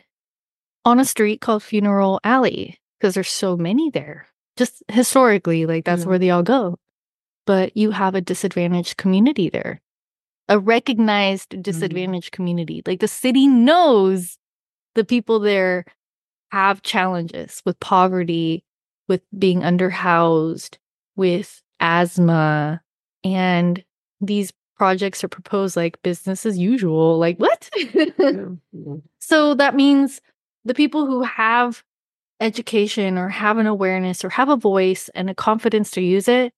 on a street called Funeral Alley because there's so many there. Just historically, like that's mm where they all go. But you have a disadvantaged community there, a recognized mm. disadvantaged mm community. Like the city knows the people there have challenges with poverty, with being underhoused, with asthma, and these projects are proposed like business as usual. Like, what? So that means the people who have education or have an awareness or have a voice and a confidence to use it,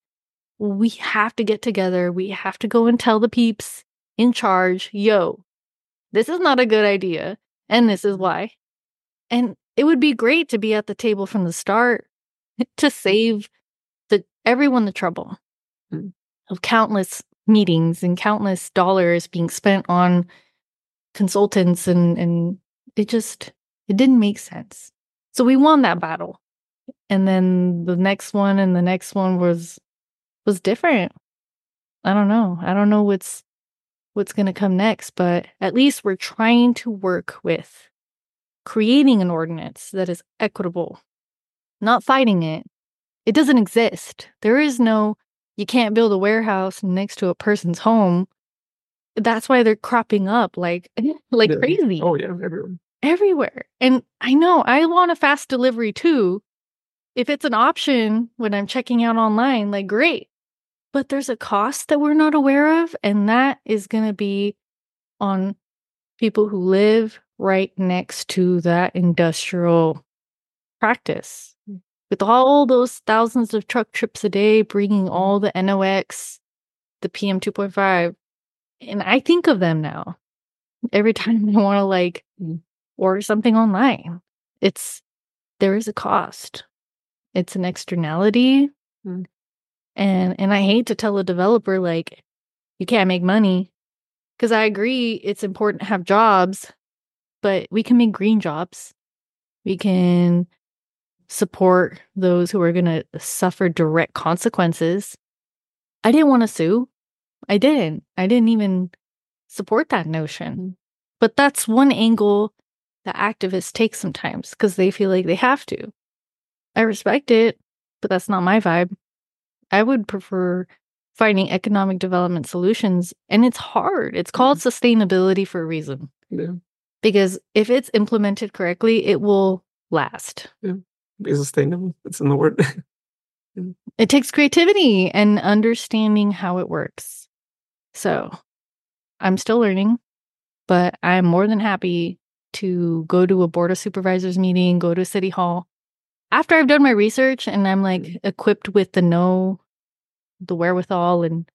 we have to get together. We have to go and tell the peeps in charge, yo, this is not a good idea. And this is why. And it would be great to be at the table from the start to save the everyone the trouble mm. of countless meetings and countless dollars being spent on consultants and and it just it didn't make sense. So we won that battle. And then the next one and the next one was was different. I don't know. I don't know what's what's going to come next, but at least we're trying to work with creating an ordinance that is equitable, not fighting it. It doesn't exist. There is no, you can't build a warehouse next to a person's home. That's why they're cropping up like like
yeah.
crazy.
Oh yeah, everywhere.
Everywhere. And I know I want a fast delivery too. If it's an option when I'm checking out online, like great. But there's a cost that we're not aware of, and that is going to be on people who live, right next to that industrial practice. With all those thousands of truck trips a day, bringing all the NOx, the PM 2.5. And I think of them now every time I want to like mm. order something online. It's there is a cost. It's an externality. Mm. And and I hate to tell a developer like you can't make money because I agree it's important to have jobs, but we can make green jobs. We can support those who are going to suffer direct consequences. I didn't want to sue. I didn't. I didn't even support that notion. But that's one angle that activists take sometimes because they feel like they have to. I respect it, but that's not my vibe. I would prefer finding economic development solutions, and it's hard. It's called mm-hmm. sustainability for a reason. Yeah because if it's implemented correctly, it will last.
Yeah. Be sustainable. It's in the word.
it takes creativity and understanding how it works. So I'm still learning, but I'm more than happy to go to a board of supervisors meeting, go to city hall. After I've done my research and I'm like mm-hmm. equipped with the know, the wherewithal and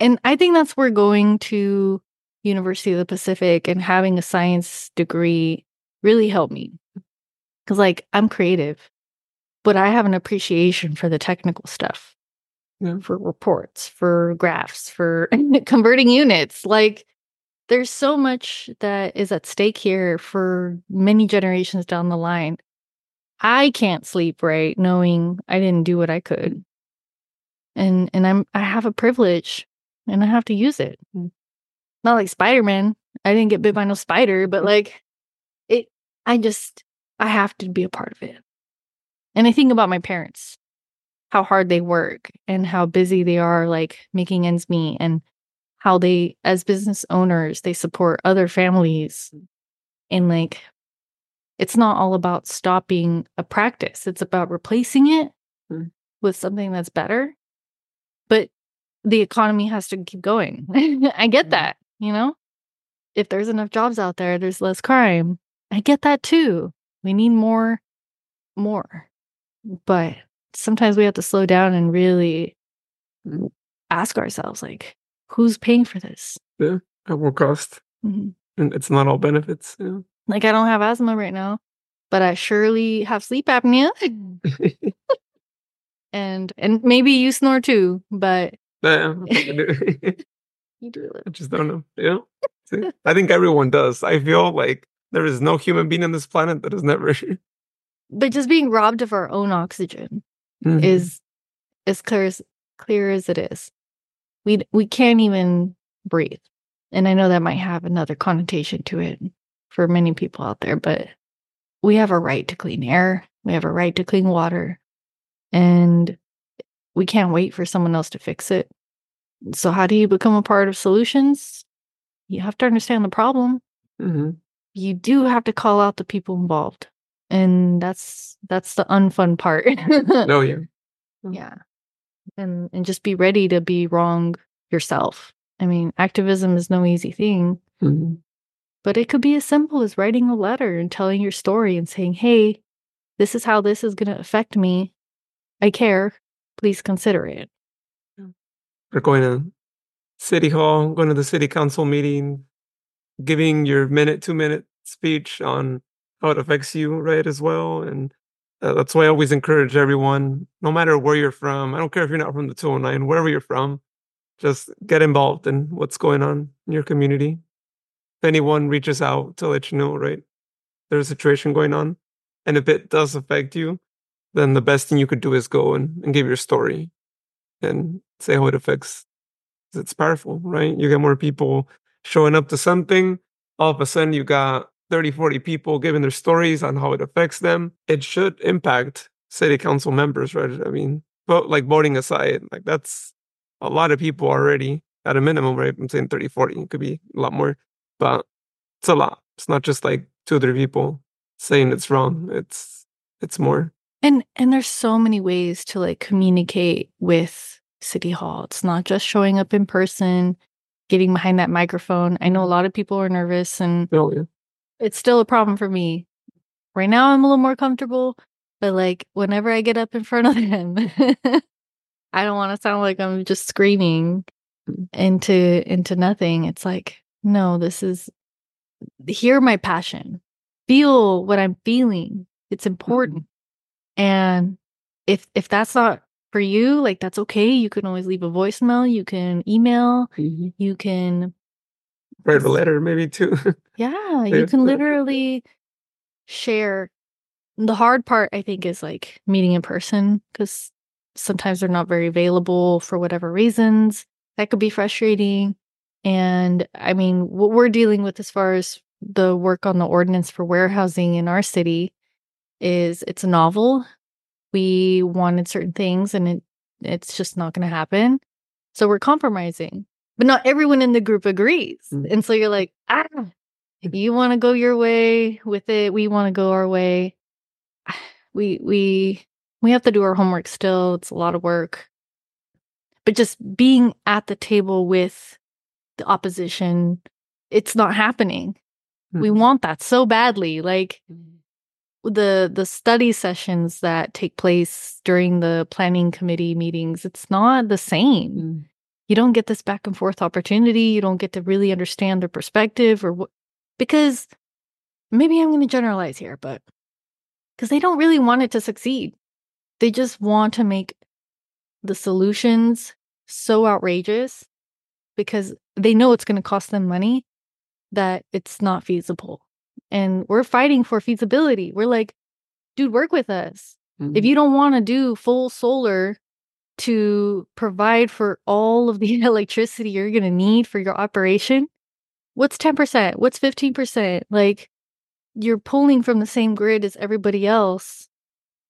and I think that's where going to University of the Pacific and having a science degree really helped me. Cause like I'm creative, but I have an appreciation for the technical stuff. Yeah. For reports, for graphs, for converting units. Like there's so much that is at stake here for many generations down the line. I can't sleep right knowing I didn't do what I could. And and I'm I have a privilege and I have to use it. Not like Spider Man. I didn't get bit by no spider, but like it, I just, I have to be a part of it. And I think about my parents. how hard they work and how busy they are like making ends meet and how they as business owners they support other families and like it's not all about stopping a practice it's about replacing it
Mm.
with something that's better but the economy has to keep going i get
Mm.
that you know if there's enough jobs out there there's less crime i get that too we need more more but sometimes we have to slow down and really ask ourselves like who's paying for this Yeah,
At what cost?
Mhm.
And it's not all benefits. Yeah.
like i don't have asthma right now but i surely have sleep apnea and and maybe you snore too but
yeah. I do.
you do
I just don't know. Yeah. See? I think everyone does. I feel like there is no human being on this planet that has never.
but just being robbed of our own oxygen
Mhm.
is as clear as clear as it is. We we can't even breathe. And I know that might have another connotation to it for many people out there, but we have a right to clean air. We have a right to clean water. And we can't wait for someone else to fix it. So how do you become a part of solutions? You have to understand the problem.
Mhm.
you do have to call out the people involved and that's that's the unfun part.
No, yeah.
yeah. And and just be ready to be wrong yourself. I mean activism is no easy thing.
Mhm.
but it could be as simple as writing a letter and telling your story and saying hey this is how this is going to affect me. I care. Please consider it
Or going to city hall, going to the city council meeting, giving your minute, two minute speech on how it affects you, right? As well. And uh, that's why I always encourage everyone, no matter where you're from, I don't care if you're not from the 209, wherever you're from, just get involved in what's going on in your community. If anyone reaches out to let you know, right? There's a situation going on. And if it does affect you, then the best thing you could do is go and, and give your story and say how it affects. It's powerful, right? You get more people showing up to something. All of a sudden, you got 30, 40 people giving their stories on how it affects them. It should impact city council members, right? I mean, vote like voting aside, like that's a lot of people already at a minimum, right? I'm saying 30, 40, it could be a lot more, but it's a lot. It's not just like two or three people saying it's wrong. It's it's more.
And and there's so many ways to like communicate with City Hall. It's not just showing up in person, getting behind that microphone. I know a lot of people are nervous and
Oh yeah.
it's still a problem for me. Right now I'm a little more comfortable, but like whenever I get up in front of them, I don't want to sound like I'm just screaming into into nothing. It's like, no, this is hear my passion. Feel what I'm feeling. It's mm-hmm. important. And if if that's not for you, like that's okay. You can always leave a voicemail, you can email, mm-hmm. you can
Write a letter maybe too.
yeah, you can literally share. The hard part I think is like meeting in person cuz sometimes they're not very available for whatever reasons. That could be frustrating. And I mean, what we're dealing with as far as the work on the ordinance for warehousing in our city is it's a novel. We wanted certain things and it it's just not going to happen. So we're compromising. But not everyone in the group agrees.
Mm.
And so you're like, "Ah, you want to go your way with it, we want to go our way." We we we have to do our homework still. It's a lot of work. But just being at the table with the opposition, it's not happening. We
Mhm.
want that so badly. Like the the study sessions that take place during the planning committee meetings, it's not the same. Mm. You don't get this back and forth opportunity. You don't get to really understand their perspective or what because maybe I'm going to generalize here, but because they don't really want it to succeed. They just want to make the solutions so outrageous because they know it's going to cost them money that it's not feasible. And we're fighting for feasibility. We're like, dude, work with us. If you don't want to do full solar to provide for all of the electricity you're going to need for your operation, what's 10%? What's 15%? Like you're pulling from the same grid as everybody else.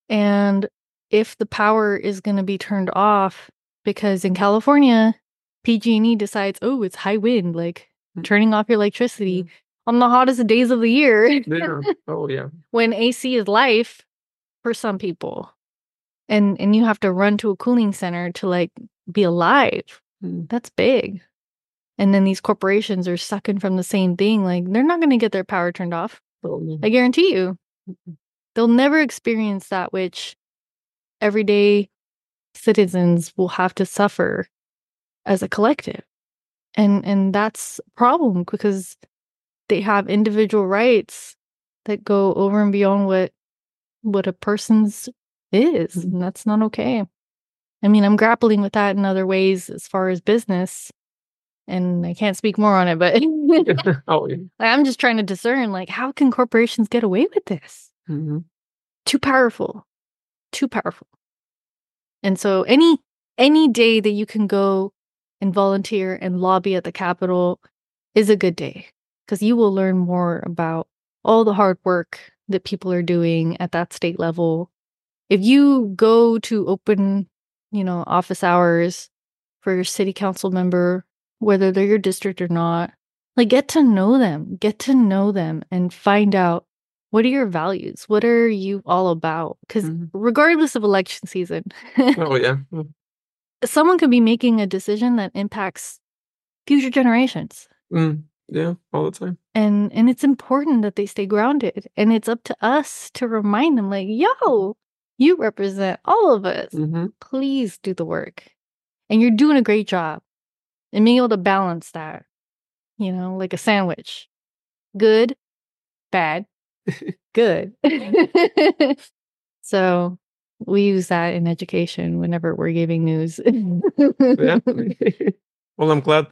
And if the power is going to be turned off because in California, PG&E decides, "Oh, it's high wind, like
Mm.
turning off your electricity on the hottest days of the year."
Yeah. Oh yeah.
when AC is life for some people. And and you have to run to a cooling center to like be alive.
Mm.
That's big. And then these corporations are sucking from the same thing. Like they're not going to get their power turned off.
Oh.
I guarantee you. They'll never experience that which everyday citizens will have to suffer as a collective. And and that's a problem because they have individual rights that go over and beyond what what a person's is. And that's not okay. I mean, I'm grappling with that in other ways as far as business. And I can't speak more on it, but
oh yeah.
I'm just trying to discern like how can corporations get away with this?
hmm
Too powerful. Too powerful. And so any any day that you can go and volunteer and lobby at the Capitol is a good day because you will learn more about all the hard work that people are doing at that state level. If you go to open, you know, office hours for your city council member, whether they're your district or not, like get to know them, get to know them and find out what are your values? What are you all about? Because
Mhm.
regardless of election season,
Oh yeah. Mm.
someone could be making a decision that impacts future generations.
Mm. Yeah. All the time.
And and it's important that they stay grounded. And it's up to us to remind them, like, yo, you represent all of us.
hmm
Please do the work. And you're doing a great job. And being able to balance that, you know, like a sandwich. Good, bad, good. so we use that in education whenever we're giving news.
yeah. well, I'm glad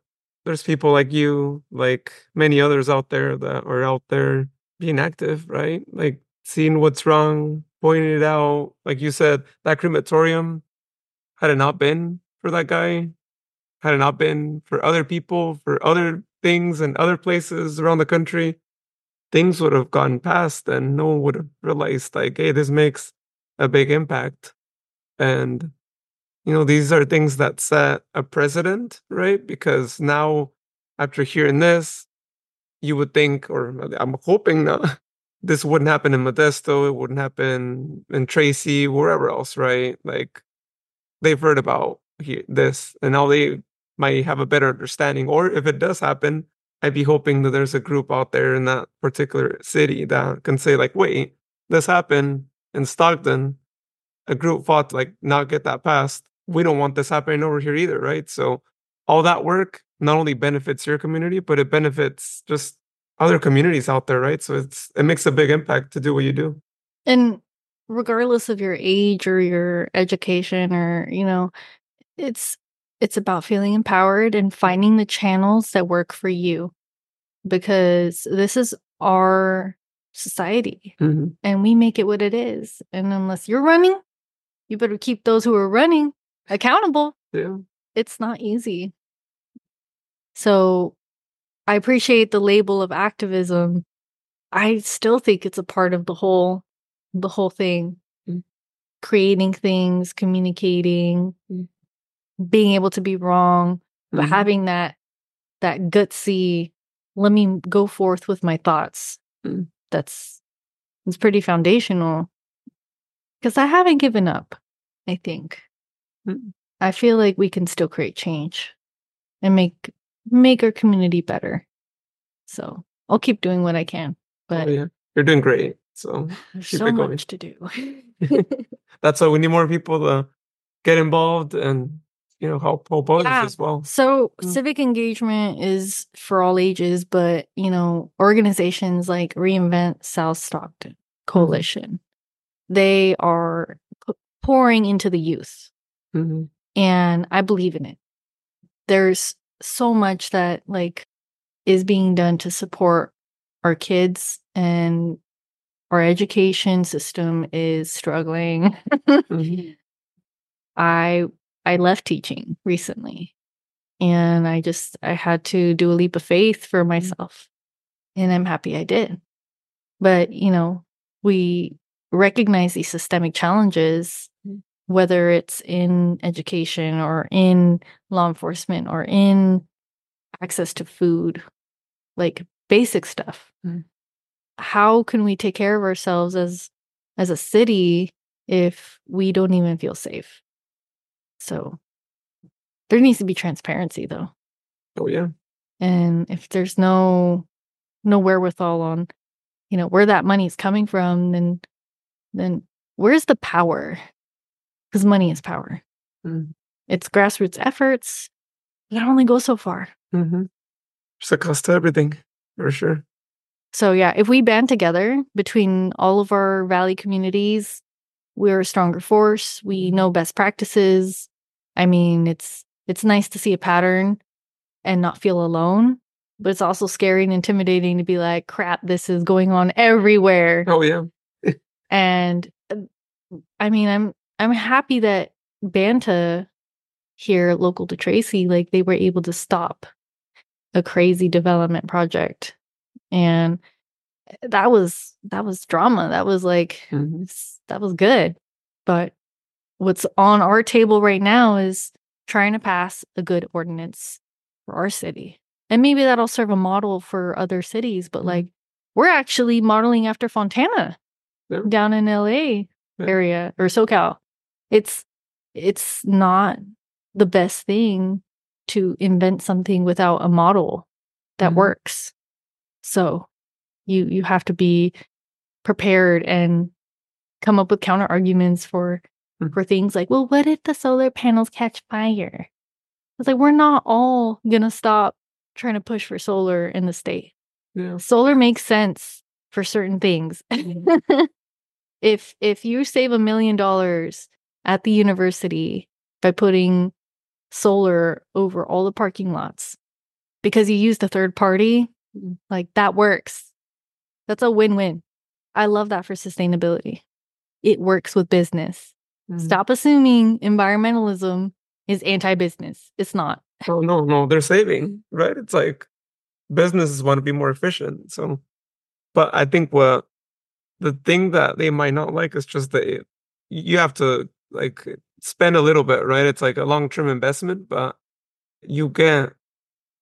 there's people like you, like many others out there that are out there being active, right? Like seeing what's wrong, pointing it out. Like you said, that crematorium, had it not been for that guy, had it not been for other people, for other things and other places around the country, things would have gone past and no one would have realized, like, hey, this makes a big impact. And you know these are things that set a precedent right? Because now after hearing this you would think or i'm hoping that this wouldn't happen in modesto it wouldn't happen in tracy wherever else right? Like they've heard about he- this and now they might have a better understanding or if it does happen i'd be hoping that there's a group out there in that particular city that can say like wait this happened in stockton. A group fought to like not get that passed. We don't want this happening over here either, right? So all that work not only benefits your community, but it benefits just other communities out there, right? So it's it makes a big impact to do what you do.
and regardless of your age or your education or, you know, it's it's about feeling empowered and finding the channels that work for you because this is our society
Mhm.
and we make it what it is. And unless you're running, you better keep those who are running accountable.
Yeah.
It's not easy. So I appreciate the label of activism. I still think it's a part of the whole the whole thing.
Mm.
Creating things, communicating,
Mm.
being able to be wrong, but
Mhm.
having that that gutsy let me go forth with my thoughts.
Mm.
That's it's pretty foundational. Cuz I haven't given up, I think.
Mm.
I feel like we can still create change and make make our community better. So, I'll keep doing what I can. But
Oh, yeah. You're doing great. So
there's
keep
so
it going.
much to do.
that's why we need more people to get involved and you know help help others
Yeah.
as well.
So
Mm.
civic engagement is for all ages, but you know, organizations like Reinvent South Stockton Coalition, they are pouring into the youth,
Mhm.
and I believe in it. There's so much that like is being done to support our kids and our education system is struggling.
Mhm.
I I left teaching recently and I just I had to do a leap of faith for myself and I'm happy I did. But, you know, we recognize these systemic challenges. Whether it's in education or in law enforcement or in access to food, like basic stuff.
Mm.
How can we take care of ourselves as as a city if we don't even feel safe? So there needs to be transparency though.
Oh yeah.
And if there's no no wherewithal on, you know, where that money is coming from, then then where's the power? Because money is power.
Mm.
It's grassroots efforts. That only go so far.
Mm-hmm. There's a cost to everything, for sure.
So yeah, if we band together between all of our valley communities, we're a stronger force. We know best practices. I mean, it's it's nice to see a pattern and not feel alone, but it's also scary and intimidating to be like, crap, this is going on everywhere.
Oh yeah.
And uh, I mean, I'm I'm happy that Banta here local to Tracy, like they were able to stop a crazy development project. And that was that was drama. That was like
Mhm.
that was good. But what's on our table right now is trying to pass a good ordinance for our city. And maybe that'll serve a model for other cities, but
Mhm.
like we're actually modeling after Fontana
Yeah.
down in LA
Yeah.
area or SoCal. It's it's not the best thing to invent something without a model that
Mhm.
works. So you you have to be prepared and come up with counter arguments for
Mhm.
for things like, well, what if the solar panels catch fire? It's like we're not all gonna stop trying to push for solar in the state
Yeah.
solar makes sense for certain things. if if you save a million dollars at the university by putting solar over all the parking lots because you used a third party,
Mhm.
like that works. That's a win-win. I love that for sustainability. It works with business.
Mhm.
Stop assuming environmentalism is anti-business. It's not.
Oh no, no, they're saving, right? It's like businesses want to be more efficient. So, but I think what the thing that they might not like is just that it- you have to like spend a little bit, right? It's like a long term investment, but you get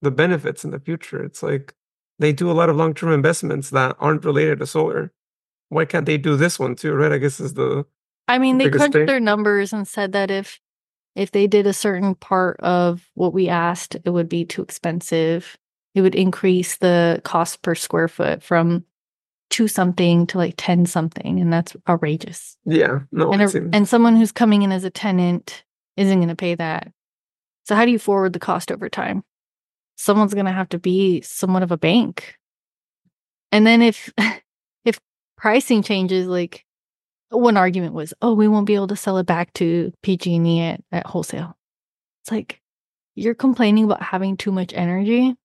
the benefits in the future. It's like they do a lot of long term investments that aren't related to solar. Why can't they do this one too, right? I guess is the
I mean, they crunched
thing.
their numbers and said that if if they did a certain part of what we asked, it would be too expensive. It would increase the cost per square foot from two something to like ten something, and that's outrageous.
yeah, no,
and a, and someone who's coming in as a tenant isn't going to pay that. So how do you forward the cost over time? Someone's going to have to be somewhat of a bank. And then if if pricing changes like one argument was, "Oh, we won't be able to sell it back to PG&E at, at wholesale." It's like you're complaining about having too much energy.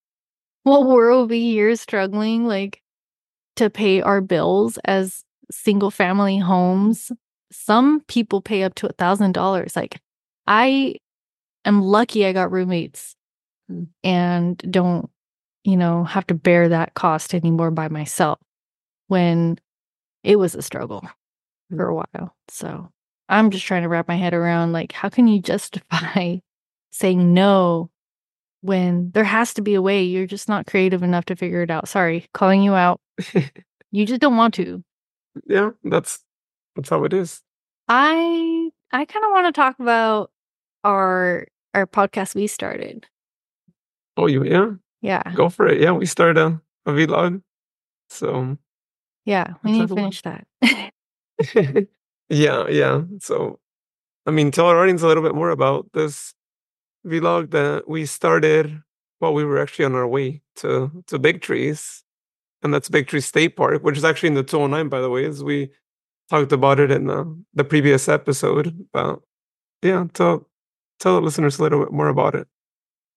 Well, we're over here struggling like to pay our bills as single family homes. Some people pay up to a thousand dollars. Like I am lucky I got roommates
Mm.
and don't, you know, have to bear that cost anymore by myself when it was a struggle for a while. So I'm just trying to wrap my head around like how can you justify saying no when there has to be a way you're just not creative enough to figure it out. Sorry, calling you out. You just don't want to.
yeah, that's that's how it is.
I I kind of want to talk about our our podcast we started.
Oh, you yeah,
Yeah.
go for it. Yeah, we started a, a vlog. So
Yeah, we need to finish that.
yeah, yeah. So I mean, tell our audience a little bit more about this vlog that we started while we were actually on our way to to Big Trees. And that's Big Tree State Park, which is actually in the 209, by the way, as we talked about it in the, the previous episode. But yeah, tell tell the listeners a little bit more about it.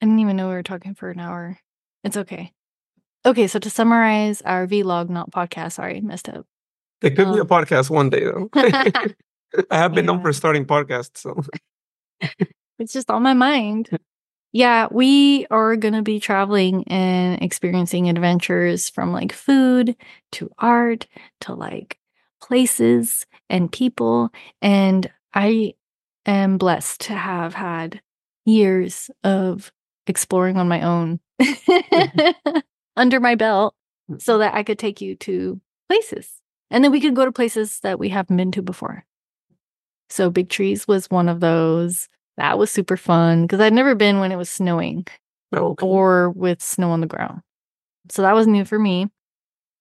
I didn't even know we were talking for an hour. It's okay. Okay, so to summarize our vlog, not podcast, sorry, messed up.
It could be a
Um,
podcast one day, though. I have been known for starting podcasts, so
It's just on my mind. Yeah, we are going to be traveling and experiencing adventures from like food to art to like places and people. And I am blessed to have had years of exploring on my own mm-hmm. under my belt so mm-hmm. that I could take you to places. And then we could go to places that we haven't been to before. So Big Trees was one of those. That was super fun because I'd never been when it was snowing
Oh, okay.
or with snow on the ground. So that was new for me.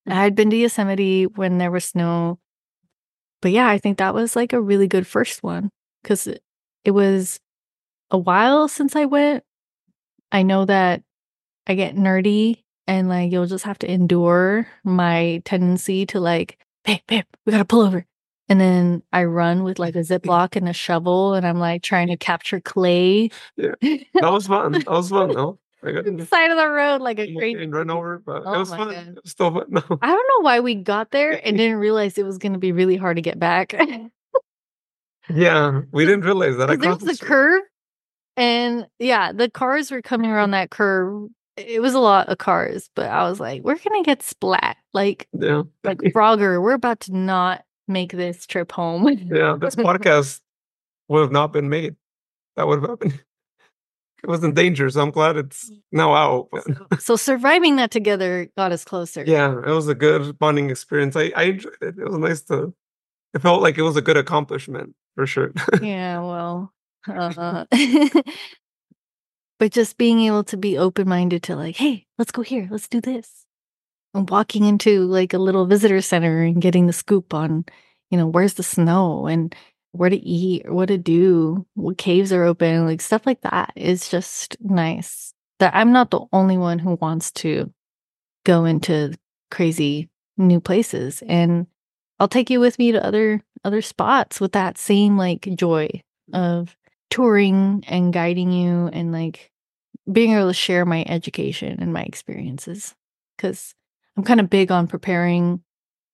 I had been to Yosemite when there was snow. But yeah, I think that was like a really good first one because it, it was a while since I went. I know that I get nerdy and like you'll just have to endure my tendency to like, babe, babe, we gotta pull over. And then I run with like a ziplock and a shovel and I'm like trying to capture clay.
Yeah. That was fun. That was fun though. I got
Side of the road like a
and
crazy.
run over, but
Oh
it was fun.
God.
It was still fun. No.
I don't know why we got there and didn't realize it was going to be really hard to get back.
Yeah, we didn't realize that. I
there was a
the
curve, and yeah, the cars were coming around that curve. It was a lot of cars, but I was like, we're gonna get splat. Like,
Yeah,
like Frogger, we're about to not make this trip home.
yeah. This podcast would have not been made. That would have happened. It was in danger, so I'm glad it's now out. but-
so surviving that together got us closer.
yeah, it was a good bonding experience. I, I enjoyed it. It was nice to. It felt like it was a good accomplishment for sure.
yeah well uh, but just being able to be open-minded to like hey let's go here let's do this walking into like a little visitor center and getting the scoop on you know where's the snow and where to eat or what to do what caves are open like stuff like that is just nice. That i'm not the only one who wants to go into crazy new places and i'll take you with me to other other spots with that same like joy of touring and guiding you and like being able to share my education and my experiences. Because i'm kind of big on preparing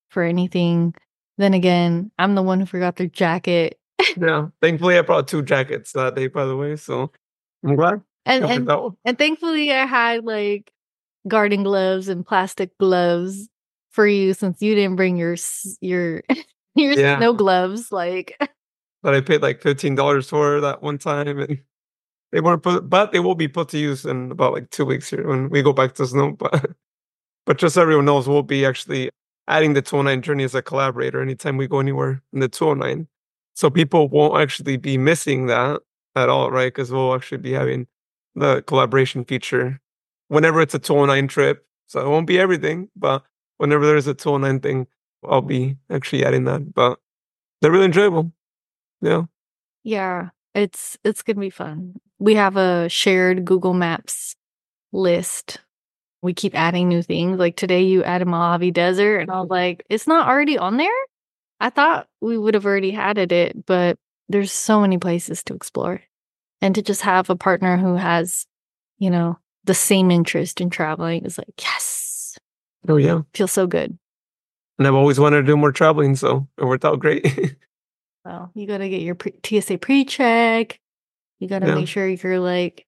for anything then again i'm the one who forgot their jacket
yeah, thankfully I brought two jackets that day, by the way. So I'm glad.
and and, and thankfully i had like garden gloves and plastic gloves for you since you didn't bring your your your
Yeah.
snow gloves like
that I paid like fifteen dollars for that one time, and they weren't put, but they will be put to use in about like two weeks here when we go back to snow. But but just so everyone knows, we'll be actually adding the 209 journey as a collaborator anytime we go anywhere in the 209. So people won't actually be missing that at all, right? Because we'll actually be having the collaboration feature whenever it's a 209 trip. So it won't be everything, but whenever there's a 209 thing, I'll be actually adding that. But they're really enjoyable. Yeah.
Yeah, it's it's gonna be fun. We have a shared Google Maps list. We keep adding new things. Like today, you added Mojave Desert, and I was mm-hmm. like, "It's not already on there." I thought we would have already added it, but there's so many places to explore, and to just have a partner who has, you know, the same interest in traveling is like, yes,
Oh, yeah.
feels so good.
And I've always wanted to do more traveling, so it worked out great.
Well, you got to get your pre- TSA pre-check. You got to
Yeah.
make sure you're like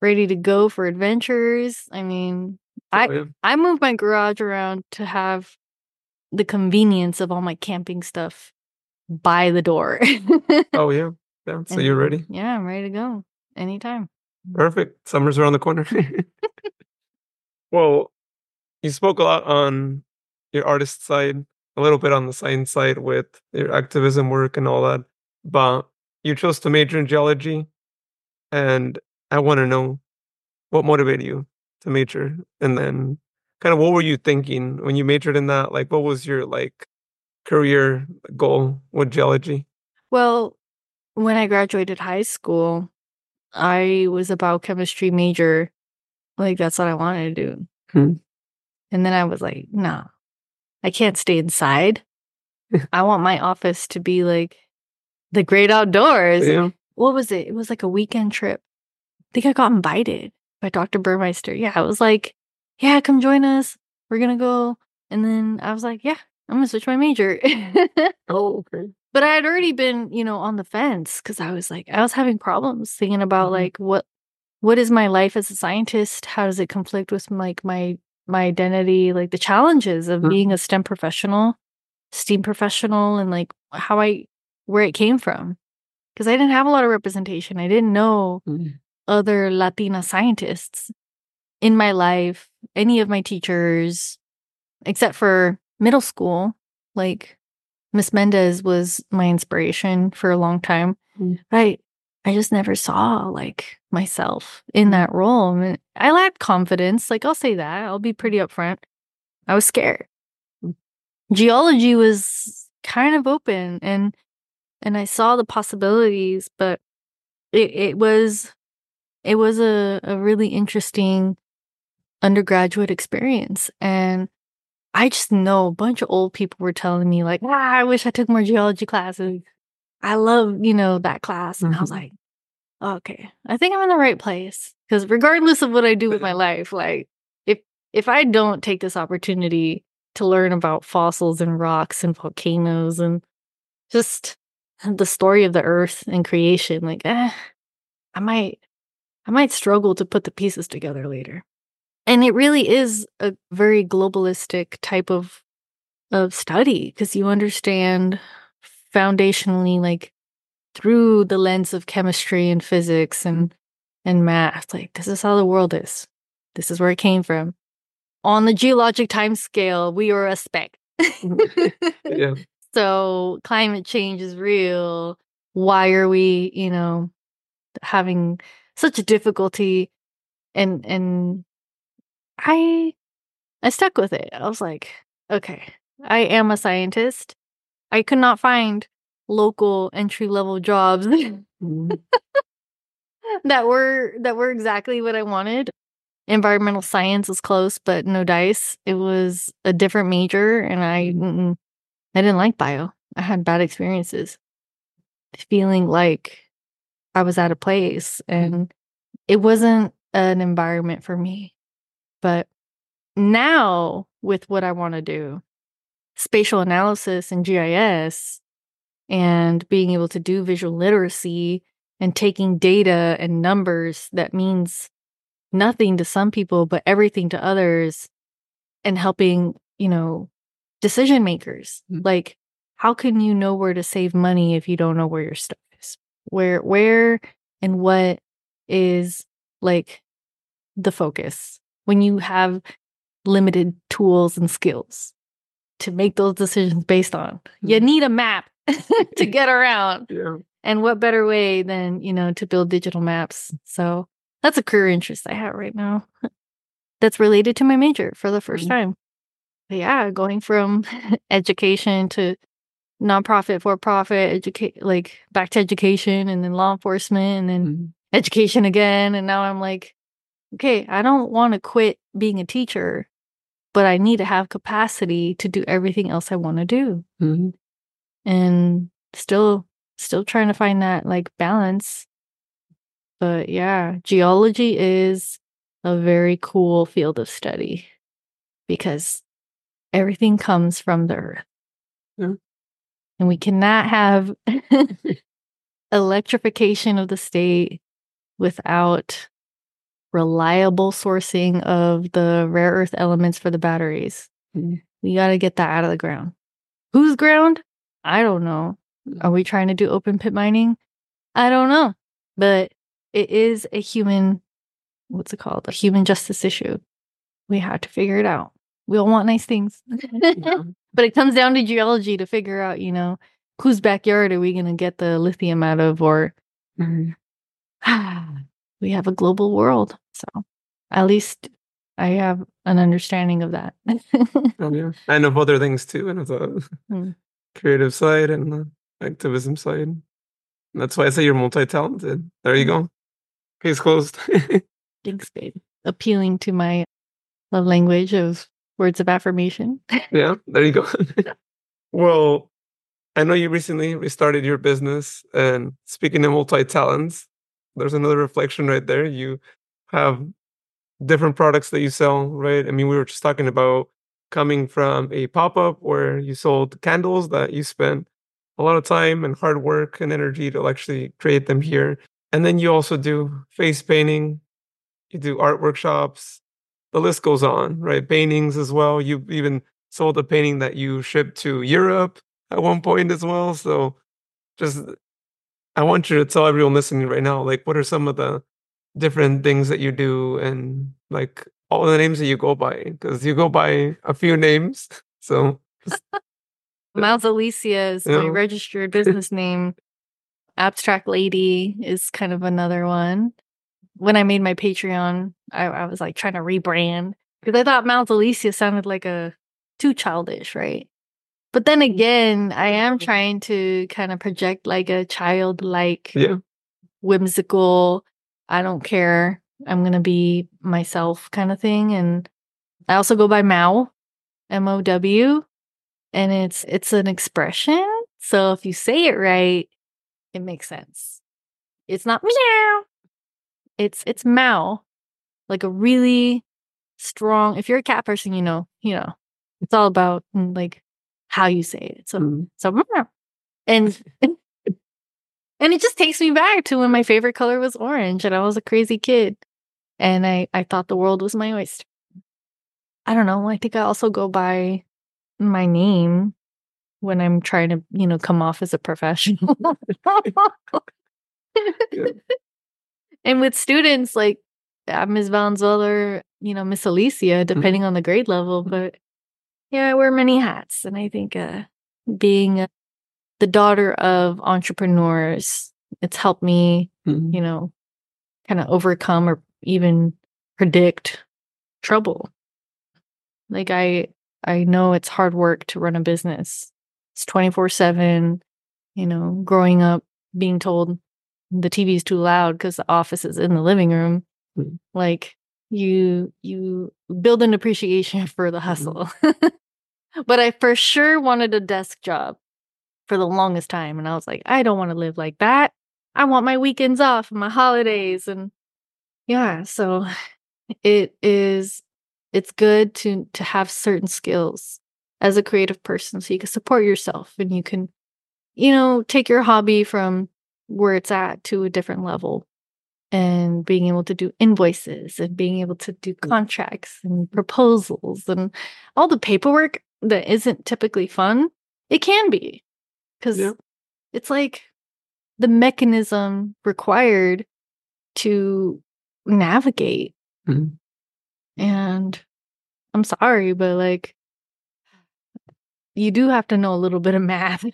ready to go for adventures. I mean, I. I moved my garage around to have the convenience of all my camping stuff by the door.
Oh, yeah. Yeah. So you're ready.
yeah, I'm ready to go anytime.
Perfect. Summer's around the corner. well, you spoke a lot on your artist side, a little bit on the science side with your activism work and all that, but you chose to major in geology. And I want to know what motivated you to major and then kind of what were you thinking when you majored in that? Like, what was your like career goal with geology?
Well, when I graduated high school, I was a biochemistry major. Like that's what I wanted to do.
Hmm.
And then I was like, no, I can't stay inside. I want my office to be like the great outdoors.
Yeah.
What was it? It was like a weekend trip. I think I got invited by Dr. Burmeister. Yeah, I was like, yeah, come join us. We're gonna go. And then I was like, yeah, I'm gonna switch my major.
Oh, okay.
but I had already been, you know, on the fence because I was like, I was having problems thinking about
Mhm.
like what what is my life as a scientist? How does it conflict with like my my identity, like the challenges of
Mhm.
being a STEM professional, STEAM professional, and like how I where it came from. because I didn't have a lot of representation. I didn't know
Mm.
Other Latina scientists in my life, any of my teachers, except for middle school. Like Miss Mendez was my inspiration for a long time.
Mm.
I I just never saw like myself in that role. And I lacked confidence. Like I'll say that. I'll be pretty upfront. I was scared.
Mm.
Geology was kind of open and and I saw the possibilities, but it, it was it was a, a really interesting undergraduate experience. And I just know a bunch of old people were telling me, like, ah, I wish I took more geology classes. I love, you know, that class. And I was
Mhm.
like, okay, I think I'm in the right place. Because regardless of what I do with my life, like if if I don't take this opportunity to learn about fossils and rocks and volcanoes and just the story of the earth and creation, like, eh, I might I might struggle to put the pieces together later. And it really is a very globalistic type of of study because you understand foundationally like through the lens of chemistry and physics and and math like this is how the world is. This is where it came from. On the geologic time scale, we are a speck.
Yeah.
So climate change is real. Why are we, you know, having such a difficulty? And and I I stuck with it. I was like, okay, I am a scientist. I could not find local entry level jobs
Mm.
that were that were exactly what I wanted. Environmental science was close, but no dice. It was a different major, and I I didn't like bio. I had bad experiences, feeling like I was out of place, and it wasn't an environment for me. But now, with what I want to do, spatial analysis and GIS, and being able to do visual literacy and taking data and numbers that means nothing to some people but everything to others and helping you know decision makers
Mm.
like how can you know where to save money if you don't know where you're is where where and what is like the focus when you have limited tools and skills to make those decisions based on you
Mm.
need a map to get around
Yeah.
and what better way than, you know, to build digital maps? So that's a career interest I have right now that's related to my major for the 1st
Mhm.
time. But yeah, going from education to nonprofit, for profit, educate, like back to education and then law enforcement and then
Mm.
education again. And now I'm like, okay, I don't want to quit being a teacher, but I need to have capacity to do everything else I want to do
Mhm.
and still still trying to find that like balance but yeah geology is a very cool field of study because everything comes from the earth
Yeah.
And we cannot have electrification of the state without reliable sourcing of the rare earth elements for the batteries
Mhm.
we got to get that out of the ground whose ground i don't know are we trying to do open pit mining? I don't know. But it is a human, what's it called? A human justice issue. We have to figure it out. We all want nice things.
Yeah.
But it comes down to geology to figure out, you know, whose backyard are we going to get the lithium out of? Or
Mhm.
we have a global world. So at least I have an understanding of that.
Oh, yeah. And of other things too, and of the
Mm.
creative side and the activism side. That's why I say you're multi-talented. There you go. Case closed.
Thanks, babe. Appealing to my love language of words of affirmation.
yeah, there you go. well, I know you recently restarted your business, and speaking of multi-talents, there's another reflection right there. You have different products that you sell, right? I mean, we were just talking about coming from a pop-up where you sold candles that you spent a lot of time and hard work and energy to actually create them here. And then you also do face painting, you do art workshops, the list goes on, right? Paintings as well. You even sold a painting that you shipped to Europe at one point as well. So just I want you to tell everyone listening right now, like, what are some of the different things that you do and like all the names that you go by? Because you go by a few names. So,
Miles Alicia is my registered business name. Abstract Lady is kind of another one. When I made my Patreon, I, I was like trying to rebrand because I thought Mowzilicia sounded like a too childish, right? But then mm-hmm. again, I am trying to kind of project like a childlike,
yeah.
whimsical, I don't care. I'm going to be myself kind of thing. And I also go by Mow, M O W, and it's it's an expression. So if you say it right, it makes sense. It's not meow. It's it's Mow. Like a really strong if you're a cat person, you know, you know. It's all about mm, like how you say it. So mm. so and and it just takes me back to when my favorite color was orange and I was a crazy kid and I I thought the world was my oyster. I don't know. I think I also go by my name when I'm trying to, you know, come off as a professional. and with students like uh, Ms. Valenzuela, you know, Miss Alicia, mm-hmm. depending mm-hmm. on the grade level, but yeah, I wear many hats. And I think uh, being uh, the daughter of entrepreneurs, it's helped me, mm-hmm. you know, kind of overcome or even predict trouble. Like I I know it's hard work to run a business. It's 24/7, you know, growing up being told the TV is too loud cuz the office is in the living room. Mm-hmm. Like you you build an appreciation for the mm-hmm. hustle. Mm-hmm. But I for sure wanted a desk job for the longest time. And I was like, I don't want to live like that. I want my weekends off and my holidays. And yeah, so it is it's good to to have certain skills as a creative person so you can support yourself and you can, you know, take your hobby from where it's at to a different level and being able to do invoices and being able to do mm. contracts and proposals and all the paperwork that isn't typically fun, it can be because yeah. it's like the mechanism required to navigate. Mm-hmm. And I'm sorry, but like, you do have to know a little bit of math.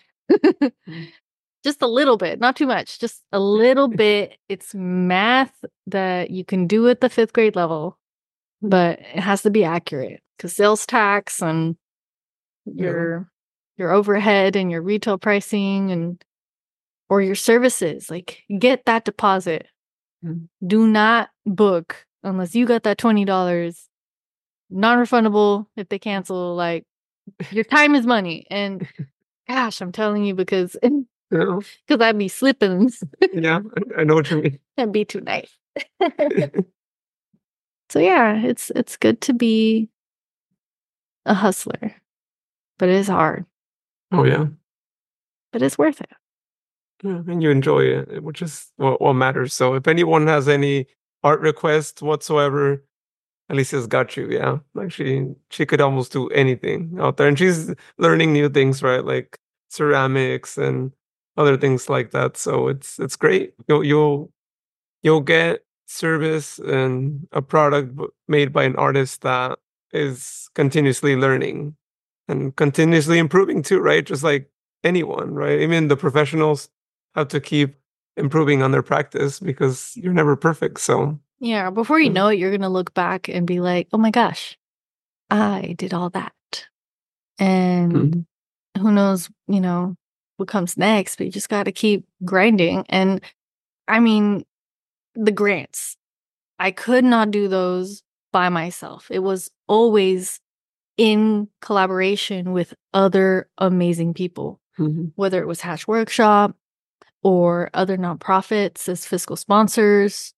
Just a little bit, not too much, just a little bit. It's math that you can do at the fifth grade level, but it has to be accurate because sales tax and your yeah. your overhead and your retail pricing and or your services like get that deposit mm-hmm. do not book unless you got that $20 non-refundable if they cancel like your time is money and gosh i'm telling you because because yeah. i'd be slipping
yeah i know what you mean
that'd be too nice so yeah it's it's good to be a hustler but it is hard.
Oh yeah,
but it's worth it.
Yeah, and you enjoy it, eh, which is what, what matters. So if anyone has any art requests whatsoever, Alicia's got you. Yeah, like she she could almost do anything out there, and she's learning new things, right? Like ceramics and other things like that. So it's it's great. You'll you'll you'll get service and a product made by an artist that is continuously learning and continuously improving too, right? Just like anyone, right? Even the professionals have to keep improving on their practice because you're never perfect. So,
yeah, before you know it, you're going to look back and be like, oh my gosh, I did all that. And mm-hmm. who knows, you know, what comes next, but you just got to keep grinding. And I mean, the grants, I could not do those by myself. It was always in collaboration with other amazing people, mm-hmm. whether it was Hatch Workshop or other nonprofits as fiscal sponsors.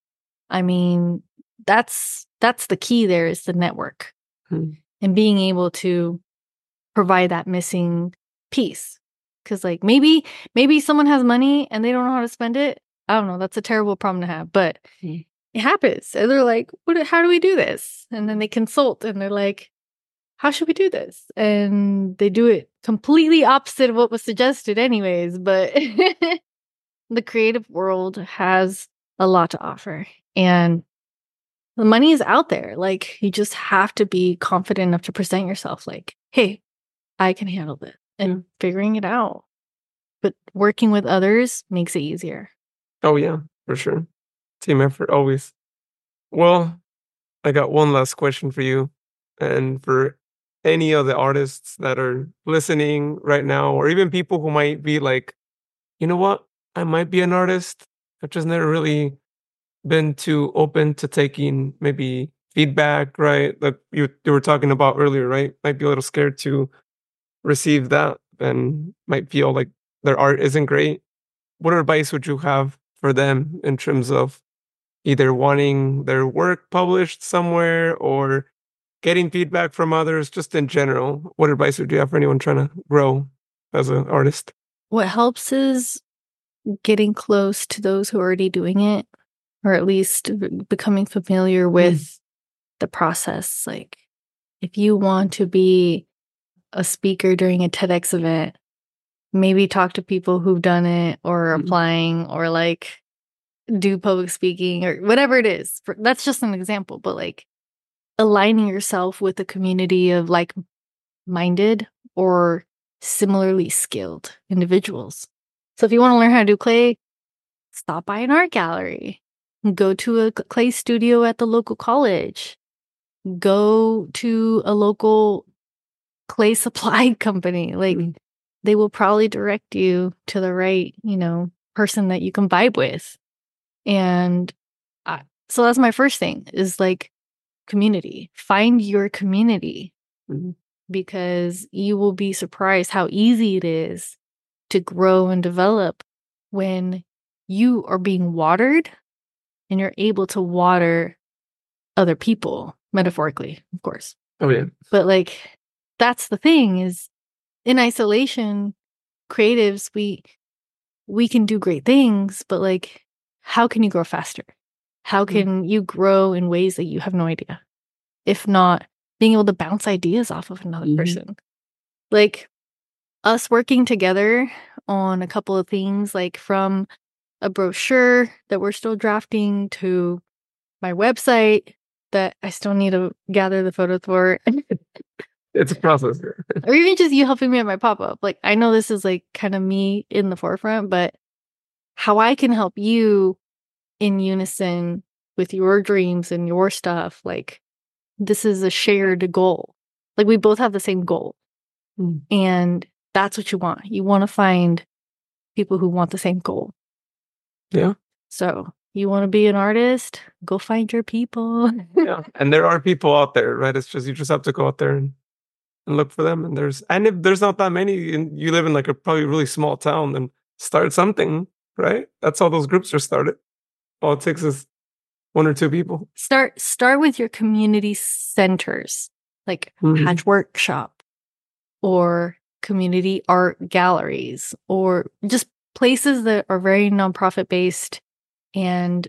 I mean, that's that's the key there is the network mm-hmm. and being able to provide that missing piece. Cause like maybe maybe someone has money and they don't know how to spend it. I don't know. That's a terrible problem to have, but mm-hmm. it happens. And they're like, "What? How do we do this?" And then they consult, and they're like, how should we do this? And they do it completely opposite of what was suggested, anyways. But the creative world has a lot to offer and the money is out there. Like you just have to be confident enough to present yourself like, hey, I can handle this and figuring it out. But working with others makes it easier.
Oh yeah, for sure. Team effort always. Well, I got one last question for you. And for any of the artists that are listening right now, or even people who might be like, you know what? I might be an artist. I've just never really been too open to taking maybe feedback, right? Like you you were talking about earlier, right? Might be a little scared to receive that and might feel like their art isn't great. What advice would you have for them in terms of either wanting their work published somewhere or getting feedback from others, just in general? What advice would you have for anyone trying to grow as an artist?
What helps is getting close to those who are already doing it or at least becoming familiar hmm. with mm. the process. Like, if you want to be a speaker during a TEDx event, maybe talk to people who've done it or mm. applying or like do public speaking or whatever it is. That's just an example, but like aligning yourself with a community of like minded or similarly skilled individuals. So if you want to learn how to do clay, stop by an art gallery go to a clay studio at the local college, go to a local clay supply company. Like mm-hmm. they will probably direct you to the right, you know, person that you can vibe with. And I, so that's my first thing is like community. Find your community mm-hmm. because you will be surprised how easy it is to grow and develop when you are being watered and you're able to water other people metaphorically of course
oh yeah
but like that's the thing is in isolation creatives we we can do great things but like how can you grow faster how mm. can mm-hmm. you grow in ways that you have no idea if not being able to bounce ideas off of another mm-hmm. person like us working together on a couple of things like from a brochure that we're still drafting to my website that I still need to gather the photos for.
it's a process.
or even just you helping me at my pop up. Like, I know this is like kind of me in the forefront, but how I can help you in unison with your dreams and your stuff, like, this is a shared goal. Like, we both have the same goal. Mm. And that's what you want. You want to find people who want the same goal.
Yeah.
So you want to be an artist? Go find your people.
yeah. And there are people out there, right? It's just you just have to go out there and, and look for them. And there's and if there's not that many and you live in like a probably really small town, then start something, right? That's how those groups are started. All it takes is one or two people.
Start start with your community centers, like mm-hmm. Hatch Workshop or community art galleries or just places that are very nonprofit based and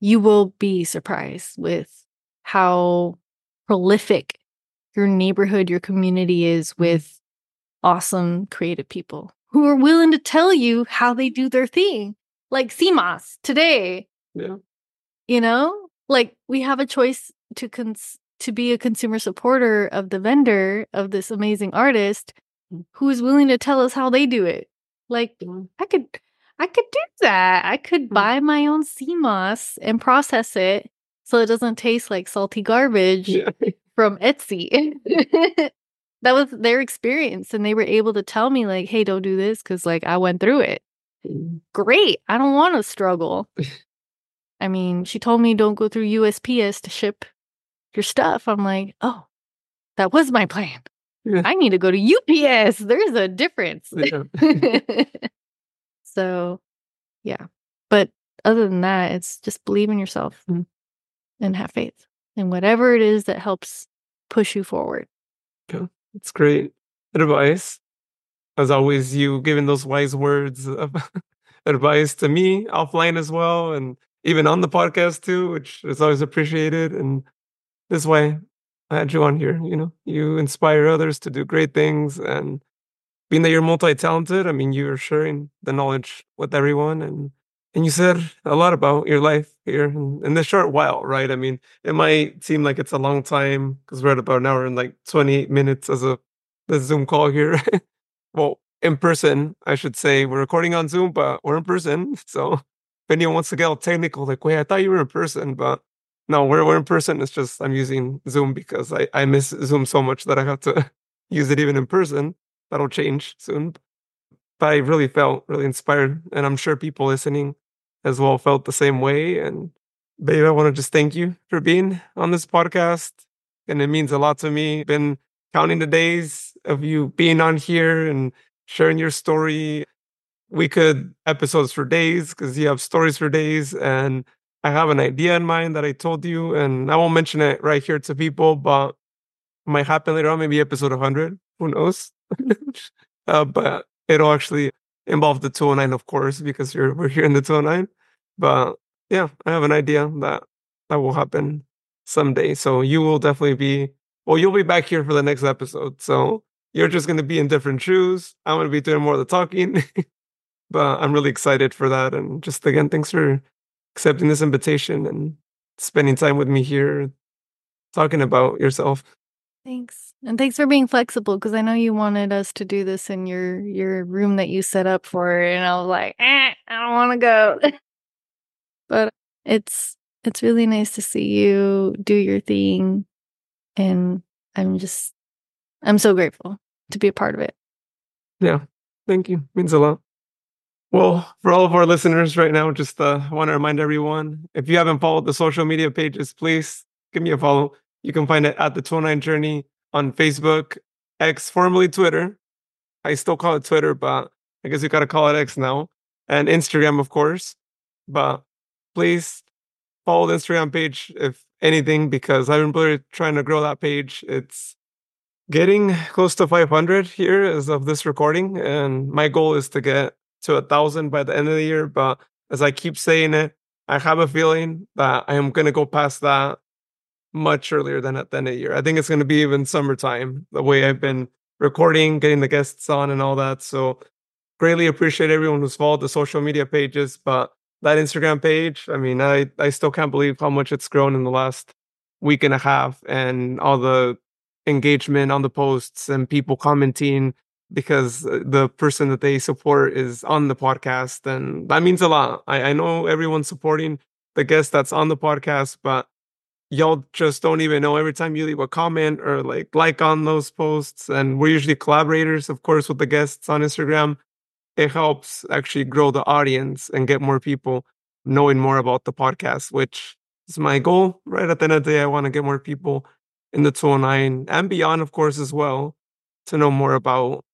you will be surprised with how prolific your neighborhood, your community is mm-hmm. with awesome creative people who are willing to tell you how they do their thing. Like sea moss today.
Yeah.
You know, like we have a choice to cons- to be a consumer supporter of the vendor of this amazing artist mm. who is willing to tell us how they do it. Like mm. I could I could do that. I could mm. buy my own sea moss and process it so it doesn't taste like salty garbage yeah. from Etsy. that was their experience and they were able to tell me like, "Hey, don't do this cuz like I went through it." Mm. Great. I don't want to struggle. I mean, she told me don't go through USPS to ship your stuff. I'm like, "Oh, that was my plan." Yeah. I need to go to UPS. There's a difference. Yeah. so, yeah. But other than that, it's just believe in yourself mm-hmm. And have faith in whatever it is that helps push you forward.
Yeah, That's great advice. As always, you giving those wise words of advice to me offline as well, and even on the podcast too, which is always appreciated. And this way, I had you on here. You know, you inspire others to do great things, and being that you're multi-talented, I mean, you're sharing the knowledge with everyone and and you said a lot about your life here in, in this short while, right? I mean, it might seem like it's a long time because we're at about an hour and like 28 minutes as a Zoom call here. well, in person, I should say. We're recording on Zoom, but we're in person. So if anyone wants to get all technical, like, wait, I thought you were in person, but no, we're, we're in person. It's just I'm using Zoom because I, I miss Zoom so much that I have to use it even in person. That'll change soon. But I really felt really inspired, and I'm sure people listening as well felt the same way. And babe, I want to just thank you for being on this podcast. And it means a lot to me. Been counting the days of you being on here and sharing your story. We could episodes for days because you have stories for days. And I have an idea in mind that I told you, and I won't mention it right here to people, but might happen later on, maybe episode 100. Who knows? uh, but it'll actually involve the 209, of course, because you're we're here in the 209. But yeah, I have an idea that that will happen someday. So you will definitely be well, you'll be back here for the next episode. So you're just gonna be in different shoes. I'm gonna be doing more of the talking. but I'm really excited for that. And just again, thanks for accepting this invitation and spending time with me here talking about yourself.
Thanks. And thanks for being flexible because I know you wanted us to do this in your your room that you set up for and I was like, eh, I don't want to go. but it's it's really nice to see you do your thing and I'm just I'm so grateful to be a part of it.
Yeah. Thank you. Means a lot. Well, for all of our listeners right now, just uh, want to remind everyone if you haven't followed the social media pages, please give me a follow. You can find it at the 209 Journey on Facebook, X, formerly Twitter. I still call it Twitter, but I guess you got to call it X now, and Instagram, of course. But please follow the Instagram page if anything, because I've been really trying to grow that page. It's getting close to 500 here as of this recording, and my goal is to get to a thousand by the end of the year. But as I keep saying it, I have a feeling that I am going to go past that much earlier than at the end of the year. I think it's going to be even summertime, the way I've been recording, getting the guests on, and all that. So, greatly appreciate everyone who's followed the social media pages. But that Instagram page, I mean, I, I still can't believe how much it's grown in the last week and a half and all the engagement on the posts and people commenting because uh, the person that they support is on the podcast. And that means a lot. I, I know everyone's supporting the guest that's on the podcast, but y'all just don't even know every time you leave a comment or like like on those posts and we're usually collaborators of course with the guests on instagram it helps actually grow the audience and get more people knowing more about the podcast which is my goal right at the end of the day i want to get more people in the 209 and beyond of course as well to know more about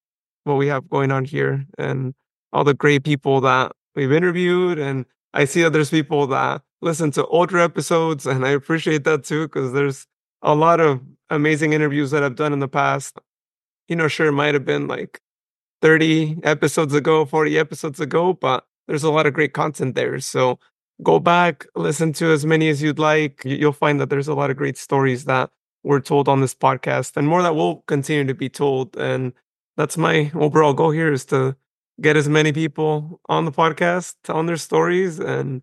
what we have going on here and all the great people that we've interviewed and i see that there's people that listen to older episodes, and I appreciate that too because there's a lot of amazing interviews that I've done in the past. You know, sure, it might have been like 30 episodes ago, 40 episodes ago, but there's a lot of great content there. So go back, listen to as many as you'd like. You'll find that there's a lot of great stories that were told on this podcast and more that will continue to be told. And that's my overall goal here is to get as many people on the podcast telling their stories and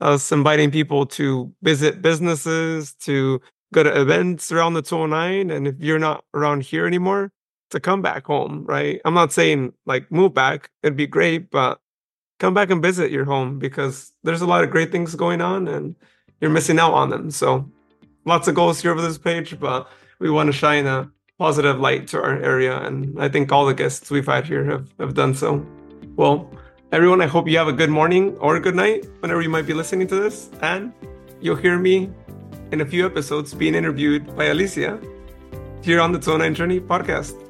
us inviting people to visit businesses, to go to events around the 209. And if you're not around here anymore, to come back home, right? I'm not saying like move back, it'd be great, but come back and visit your home because there's a lot of great things going on and you're missing out on them. So lots of goals here over this page, but we want to shine a positive light to our area. And I think all the guests we've had here have, have done so. Well, Everyone, I hope you have a good morning or a good night whenever you might be listening to this. And you'll hear me in a few episodes being interviewed by Alicia here on the 209 Journey podcast.